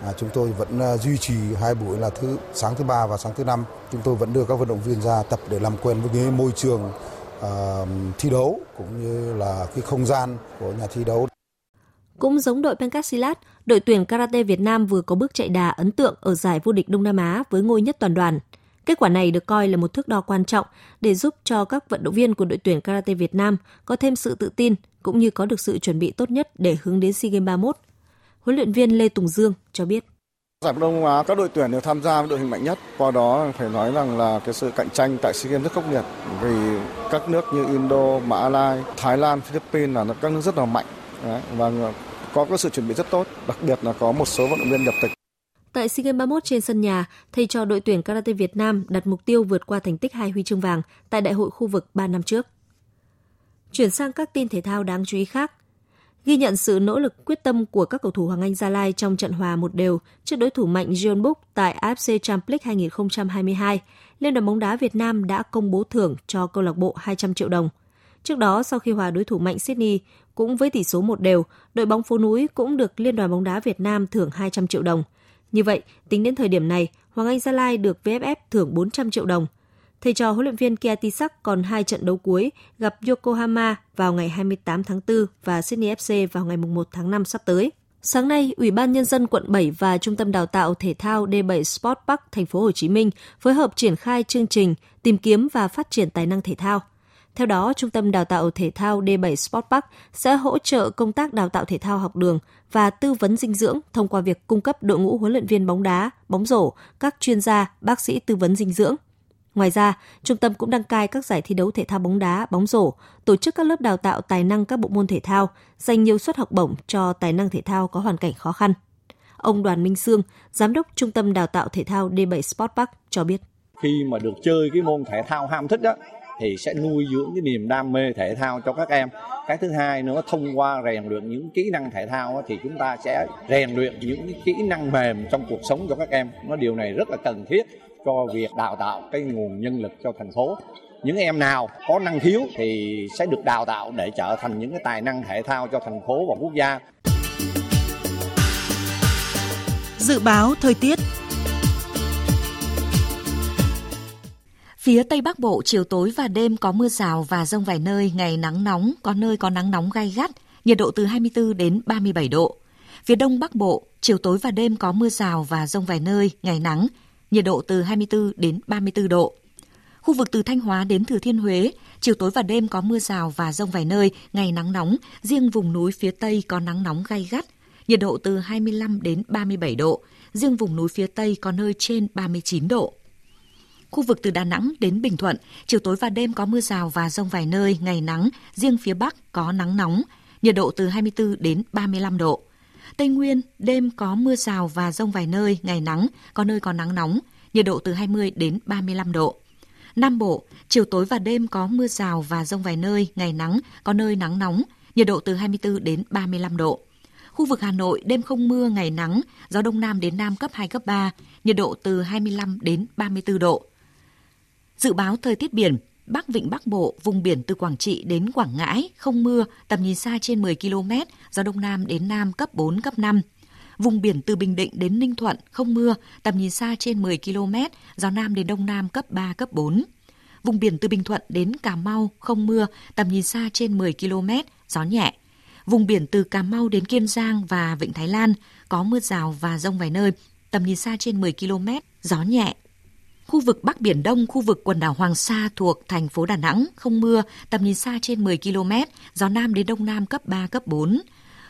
À, chúng tôi vẫn uh, duy trì hai buổi là thứ sáng thứ ba và sáng thứ năm. Chúng tôi vẫn đưa các vận động viên ra tập để làm quen với cái môi trường uh, thi đấu cũng như là cái không gian của nhà thi đấu. Cũng giống đội Pencastilat, đội tuyển karate Việt Nam vừa có bước chạy đà ấn tượng ở giải vô địch Đông Nam Á với ngôi nhất toàn đoàn. Kết quả này được coi là một thước đo quan trọng để giúp cho các vận động viên của đội tuyển karate Việt Nam có thêm sự tự tin cũng như có được sự chuẩn bị tốt nhất để hướng đến SEA Games 31. Huấn luyện viên Lê Tùng Dương cho biết. Giải Đông Á các đội tuyển đều tham gia với đội hình mạnh nhất. Qua đó phải nói rằng là cái sự cạnh tranh tại SEA Games rất khốc liệt vì các nước như Indo, Mã Lai, Thái Lan, Philippines là các nước rất là mạnh. Đấy, và có cái sự chuẩn bị rất tốt, đặc biệt là có một số vận động viên nhập tịch. Tại SEA Games 31 trên sân nhà, thầy trò đội tuyển karate Việt Nam đặt mục tiêu vượt qua thành tích hai huy chương vàng tại đại hội khu vực 3 năm trước. Chuyển sang các tin thể thao đáng chú ý khác. Ghi nhận sự nỗ lực quyết tâm của các cầu thủ Hoàng Anh Gia Lai trong trận hòa một đều trước đối thủ mạnh John Book tại AFC Champions League 2022, Liên đoàn bóng đá Việt Nam đã công bố thưởng cho câu lạc bộ 200 triệu đồng. Trước đó, sau khi hòa đối thủ mạnh Sydney, cũng với tỷ số một đều, đội bóng phố núi cũng được Liên đoàn bóng đá Việt Nam thưởng 200 triệu đồng. Như vậy, tính đến thời điểm này, Hoàng Anh Gia Lai được VFF thưởng 400 triệu đồng. Thầy trò huấn luyện viên Kia Tisak còn hai trận đấu cuối gặp Yokohama vào ngày 28 tháng 4 và Sydney FC vào ngày 1 tháng 5 sắp tới. Sáng nay, Ủy ban nhân dân quận 7 và Trung tâm đào tạo thể thao D7 Sport Park thành phố Hồ Chí Minh phối hợp triển khai chương trình tìm kiếm và phát triển tài năng thể thao. Theo đó, Trung tâm Đào tạo Thể thao D7 Sport Park sẽ hỗ trợ công tác đào tạo thể thao học đường và tư vấn dinh dưỡng thông qua việc cung cấp đội ngũ huấn luyện viên bóng đá, bóng rổ, các chuyên gia, bác sĩ tư vấn dinh dưỡng. Ngoài ra, trung tâm cũng đăng cai các giải thi đấu thể thao bóng đá, bóng rổ, tổ chức các lớp đào tạo tài năng các bộ môn thể thao, dành nhiều suất học bổng cho tài năng thể thao có hoàn cảnh khó khăn. Ông Đoàn Minh Sương, Giám đốc Trung tâm Đào tạo Thể thao D7 Sport Park cho biết. Khi mà được chơi cái môn thể thao ham thích đó, thì sẽ nuôi dưỡng cái niềm đam mê thể thao cho các em. Cái thứ hai nữa, thông qua rèn luyện những kỹ năng thể thao thì chúng ta sẽ rèn luyện những kỹ năng mềm trong cuộc sống cho các em. Nó điều này rất là cần thiết cho việc đào tạo cái nguồn nhân lực cho thành phố. Những em nào có năng khiếu thì sẽ được đào tạo để trở thành những cái tài năng thể thao cho thành phố và quốc gia. Dự báo thời tiết. Phía Tây Bắc Bộ, chiều tối và đêm có mưa rào và rông vài nơi, ngày nắng nóng, có nơi có nắng nóng gai gắt, nhiệt độ từ 24 đến 37 độ. Phía Đông Bắc Bộ, chiều tối và đêm có mưa rào và rông vài nơi, ngày nắng, nhiệt độ từ 24 đến 34 độ. Khu vực từ Thanh Hóa đến Thừa Thiên Huế, chiều tối và đêm có mưa rào và rông vài nơi, ngày nắng nóng, riêng vùng núi phía Tây có nắng nóng gai gắt, nhiệt độ từ 25 đến 37 độ, riêng vùng núi phía Tây có nơi trên 39 độ. Khu vực từ Đà Nẵng đến Bình Thuận, chiều tối và đêm có mưa rào và rông vài nơi, ngày nắng, riêng phía Bắc có nắng nóng, nhiệt độ từ 24 đến 35 độ. Tây Nguyên, đêm có mưa rào và rông vài nơi, ngày nắng, có nơi có nắng nóng, nhiệt độ từ 20 đến 35 độ. Nam Bộ, chiều tối và đêm có mưa rào và rông vài nơi, ngày nắng, có nơi nắng nóng, nhiệt độ từ 24 đến 35 độ. Khu vực Hà Nội đêm không mưa, ngày nắng, gió đông nam đến nam cấp 2, cấp 3, nhiệt độ từ 25 đến 34 độ. Dự báo thời tiết biển, Bắc Vịnh Bắc Bộ, vùng biển từ Quảng Trị đến Quảng Ngãi, không mưa, tầm nhìn xa trên 10 km, gió Đông Nam đến Nam cấp 4, cấp 5. Vùng biển từ Bình Định đến Ninh Thuận, không mưa, tầm nhìn xa trên 10 km, gió Nam đến Đông Nam cấp 3, cấp 4. Vùng biển từ Bình Thuận đến Cà Mau, không mưa, tầm nhìn xa trên 10 km, gió nhẹ. Vùng biển từ Cà Mau đến Kiên Giang và Vịnh Thái Lan có mưa rào và rông vài nơi, tầm nhìn xa trên 10 km, gió nhẹ, Khu vực Bắc Biển Đông, khu vực quần đảo Hoàng Sa thuộc thành phố Đà Nẵng, không mưa, tầm nhìn xa trên 10 km, gió Nam đến Đông Nam cấp 3, cấp 4.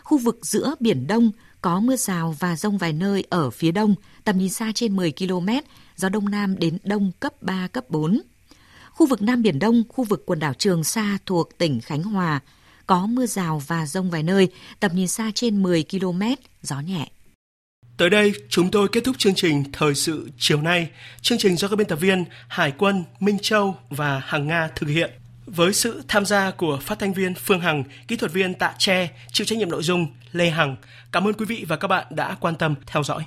Khu vực giữa Biển Đông có mưa rào và rông vài nơi ở phía đông, tầm nhìn xa trên 10 km, gió Đông Nam đến Đông cấp 3, cấp 4. Khu vực Nam Biển Đông, khu vực quần đảo Trường Sa thuộc tỉnh Khánh Hòa, có mưa rào và rông vài nơi, tầm nhìn xa trên 10 km, gió nhẹ. Tới đây, chúng tôi kết thúc chương trình Thời sự chiều nay. Chương trình do các biên tập viên Hải quân, Minh Châu và Hằng Nga thực hiện. Với sự tham gia của phát thanh viên Phương Hằng, kỹ thuật viên Tạ Tre, chịu trách nhiệm nội dung Lê Hằng. Cảm ơn quý vị và các bạn đã quan tâm theo dõi.